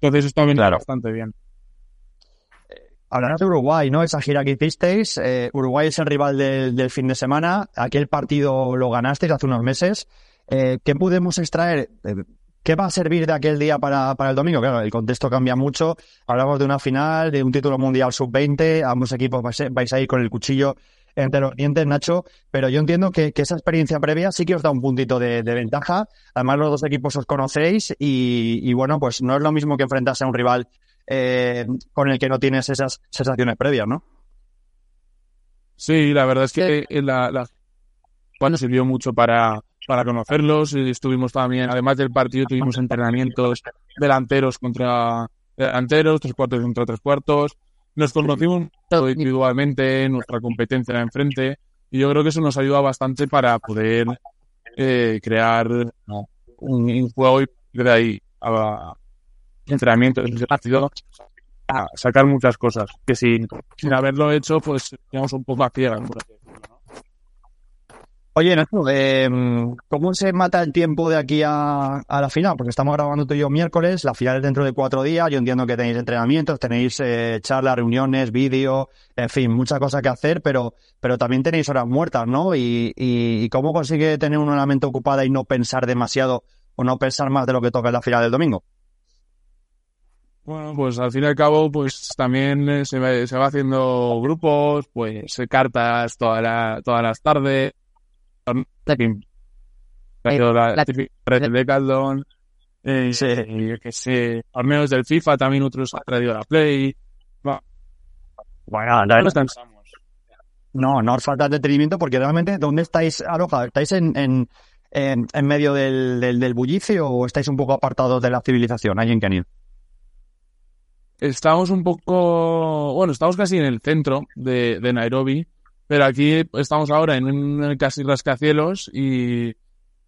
F: Entonces esto ha venido bastante bien.
B: Hablarás de Uruguay, ¿no? Esa gira que hicisteis. Eh, Uruguay es el rival del, del, fin de semana. Aquel partido lo ganasteis hace unos meses. Eh, ¿Qué podemos extraer? Eh, ¿Qué va a servir de aquel día para, para el domingo? Claro, el contexto cambia mucho. Hablamos de una final, de un título mundial sub-20. Ambos equipos vais, vais a ir con el cuchillo entre los dientes, Nacho, pero yo entiendo que, que, esa experiencia previa sí que os da un puntito de, de ventaja. Además, los dos equipos os conocéis y, y, bueno, pues no es lo mismo que enfrentarse a un rival eh, con el que no tienes esas sensaciones previas, ¿no?
F: Sí, la verdad es que la, la bueno, sirvió mucho para, para conocerlos. Estuvimos también, además del partido, tuvimos entrenamientos delanteros contra delanteros, tres cuartos contra tres cuartos. Nos conocimos individualmente, nuestra competencia enfrente, y yo creo que eso nos ayuda bastante para poder eh, crear un, juego y de ahí a, ese partido a sacar muchas cosas que sin, sin haberlo hecho pues digamos un poco a ciegas.
B: Oye, Nacho, eh, ¿cómo se mata el tiempo de aquí a, a, la final? Porque estamos grabando tú yo miércoles, la final es dentro de cuatro días, yo entiendo que tenéis entrenamientos, tenéis eh, charlas, reuniones, vídeo, en fin, muchas cosas que hacer, pero, pero también tenéis horas muertas, ¿no? Y, y, y cómo consigue tener una mente ocupada y no pensar demasiado o no pensar más de lo que toca en la final del domingo?
F: Bueno, pues al fin y al cabo, pues también se va, se va haciendo grupos, pues cartas toda la, todas las tardes. La, red de Caldón, eh, sí. yo que sé, torneos del FIFA también otros han traído la Play.
B: Bueno, no, no, no, no os falta entretenimiento porque realmente, ¿dónde estáis alojados? ¿Estáis en, en, en, en medio del, del, del, bullicio o estáis un poco apartados de la civilización ahí en Kenia?
F: Estamos un poco, bueno, estamos casi en el centro de, de Nairobi, pero aquí estamos ahora en un casi rascacielos y,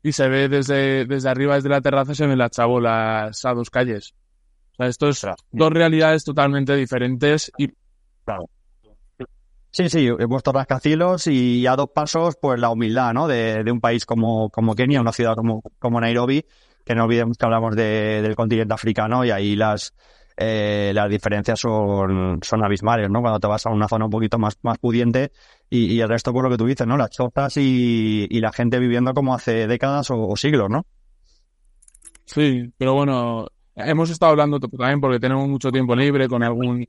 F: y se ve desde, desde arriba, desde la terraza, se ven las chabolas a dos calles. O sea, esto es dos realidades totalmente diferentes y claro.
B: Sí, sí, vuestros rascacielos y a dos pasos, pues la humildad, ¿no? De, de un país como, como Kenia, una ciudad como, como Nairobi, que no olvidemos que hablamos de, del continente africano y ahí las, eh, las diferencias son, son abismales, ¿no? Cuando te vas a una zona un poquito más, más pudiente y, el resto, por lo que tú dices, ¿no? Las chozas y, y la gente viviendo como hace décadas o, o, siglos, ¿no?
F: Sí, pero bueno, hemos estado hablando también porque tenemos mucho tiempo libre con algún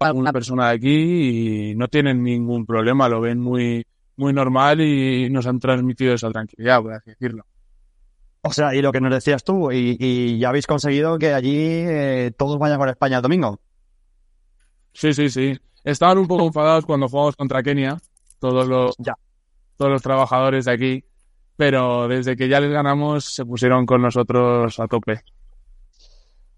F: alguna persona de aquí y no tienen ningún problema, lo ven muy muy normal y nos han transmitido esa tranquilidad, por así decirlo.
B: O sea, y lo que nos decías tú, y, y ya habéis conseguido que allí eh, todos vayan con España el domingo.
F: Sí, sí, sí. Estaban un poco enfadados cuando jugamos contra Kenia, todos los,
B: ya.
F: todos los trabajadores de aquí, pero desde que ya les ganamos se pusieron con nosotros a tope.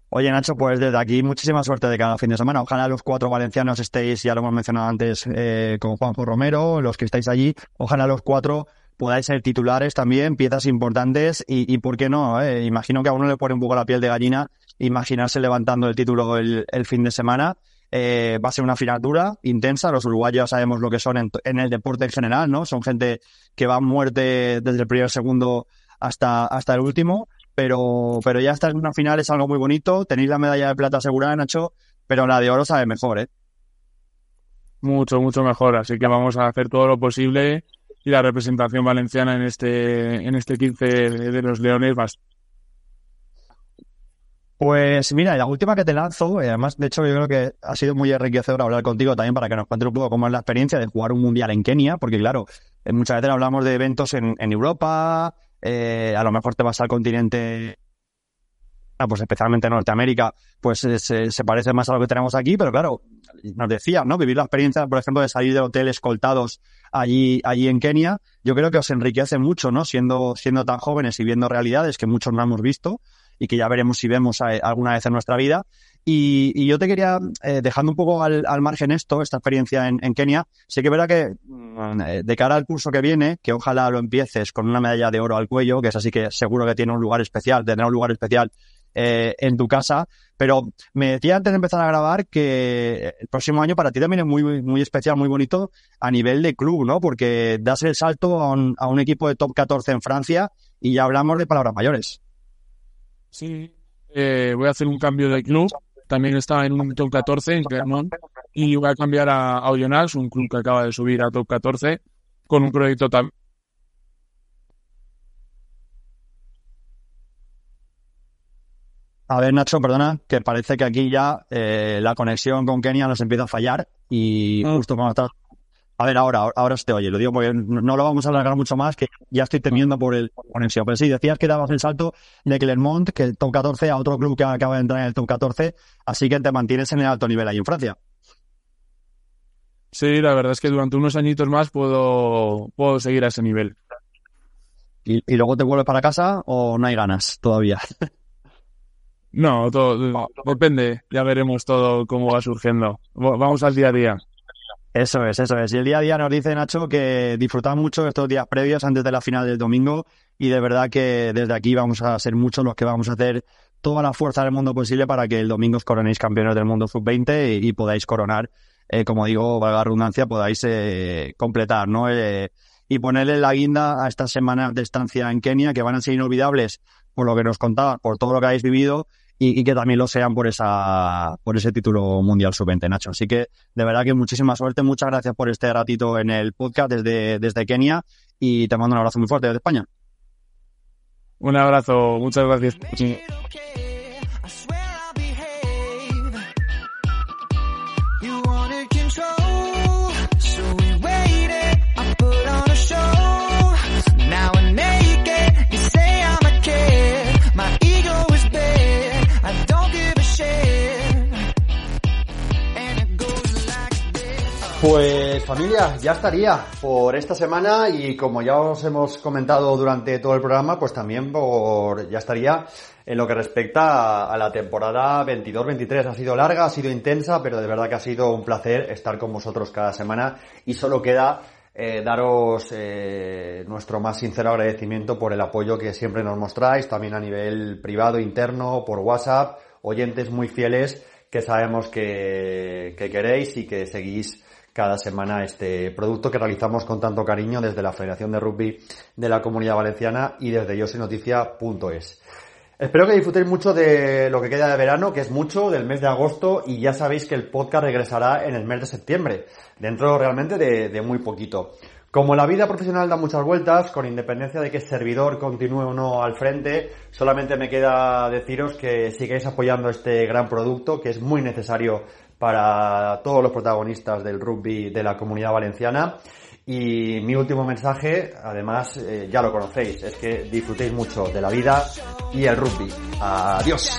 B: Oye, Nacho, pues desde aquí muchísima suerte de cada fin de semana. Ojalá los cuatro valencianos estéis, ya lo hemos mencionado antes, eh, con Juanjo Romero, los que estáis allí, ojalá los cuatro podáis ser titulares también, piezas importantes y, y ¿por qué no? Eh? Imagino que a uno le pone un poco la piel de gallina imaginarse levantando el título el, el fin de semana. Eh, va a ser una final dura, intensa. Los uruguayos sabemos lo que son en, en, el deporte en general, ¿no? Son gente que va a muerte desde el primer segundo hasta, hasta el último. Pero, pero ya estar en una final es algo muy bonito. Tenéis la medalla de plata asegurada, Nacho, pero la de oro sabe mejor, ¿eh?
F: Mucho, mucho mejor. Así que vamos a hacer todo lo posible y la representación valenciana en este, en este 15 de los Leones va
B: pues mira, la última que te lanzo, y además, de hecho, yo creo que ha sido muy enriquecedor hablar contigo también para que nos cuentes un poco cómo es la experiencia de jugar un mundial en Kenia, porque claro, muchas veces hablamos de eventos en, en Europa, eh, a lo mejor te vas al continente, pues especialmente Norteamérica, pues se, se, parece más a lo que tenemos aquí, pero claro, nos decía, ¿no? Vivir la experiencia, por ejemplo, de salir de hoteles escoltados allí, allí en Kenia, yo creo que os enriquece mucho, ¿no? Siendo, siendo tan jóvenes y viendo realidades que muchos no hemos visto y que ya veremos si vemos a, alguna vez en nuestra vida. Y, yo te quería, eh, dejando un poco al, al, margen esto, esta experiencia en, en Kenia, sí que verá que mm, de cara al curso que viene, que ojalá lo empieces con una medalla de oro al cuello, que es así que seguro que tiene un lugar especial, tendrá un lugar especial eh, en tu casa. Pero me decía antes de empezar a grabar que el próximo año para ti también es muy, muy especial, muy bonito a nivel de club, ¿no? Porque das el salto a un, a un equipo de top 14 en Francia y ya hablamos de palabras mayores.
F: Sí, eh, voy a hacer un cambio de club. también estaba en un top 14 en Clermont y voy a cambiar a Audionax, un club que acaba de subir a top 14 con un proyecto también
E: A ver, Nacho, perdona, que parece que aquí ya eh, la conexión con Kenia nos empieza a fallar y
F: Ah.
E: justo cuando estás... A ver, ahora, ahora se te oye, lo digo porque no lo vamos a alargar mucho más, que ya estoy temiendo por el por la conexión. Pero sí, decías que dabas el salto de Clermont, que el top 14, a otro club que acaba de entrar en el top 14, así que te mantienes en el alto nivel ahí en Francia.
F: Sí, la verdad es que durante unos añitos más puedo, puedo seguir a ese nivel.
E: ¿Y, y luego te vuelves para casa o no hay ganas todavía?
F: No, todo depende, ya veremos todo cómo va surgiendo. Va- Vamos al día a día.
E: Eso es, eso es. Y el día a día nos dice Nacho que disfrutad mucho estos días previos antes de la final del domingo y de verdad que desde aquí vamos a ser muchos los que vamos a hacer toda la fuerza del mundo posible para que el domingo os coronéis campeones del mundo sub-20 y, y podáis coronar, eh, como digo, valga la redundancia, podáis eh, completar, ¿no? Eh, y ponerle la guinda a estas semanas de estancia en Kenia que van a ser inolvidables por lo que nos contabas, por todo lo que habéis vivido y, que también lo sean por esa por ese título mundial sub-20, Nacho. Así que de verdad que muchísima suerte, muchas gracias por este ratito en el podcast desde, desde Kenia y te mando un abrazo muy fuerte desde España.
F: Un abrazo, muchas gracias.
B: Pues familia, ya estaría por esta semana y como ya os hemos comentado durante todo el programa, pues también por ya estaría en lo que respecta a, la temporada 22-23. Ha sido larga, ha sido intensa, pero de verdad que ha sido un placer estar con vosotros cada semana y solo queda eh, daros eh, nuestro más sincero agradecimiento por el apoyo que siempre nos mostráis, también a nivel privado, interno, por WhatsApp, oyentes muy fieles que sabemos que, que queréis y que seguís cada semana este producto que realizamos con tanto cariño desde la Federación de Rugby de la Comunidad Valenciana y desde yosinoticia.es. Espero que disfrutéis mucho de lo que queda de verano, que es mucho, del mes de agosto, y ya sabéis que el podcast regresará en el mes de septiembre, dentro realmente de, de muy poquito. Como la vida profesional da muchas vueltas, con independencia de que el servidor continúe o no al frente, solamente me queda deciros que sigáis apoyando este gran producto, que es muy necesario para todos los protagonistas del rugby de la comunidad valenciana. Y mi último mensaje, además eh, ya lo conocéis, es que disfrutéis mucho de la vida y el rugby. Adiós.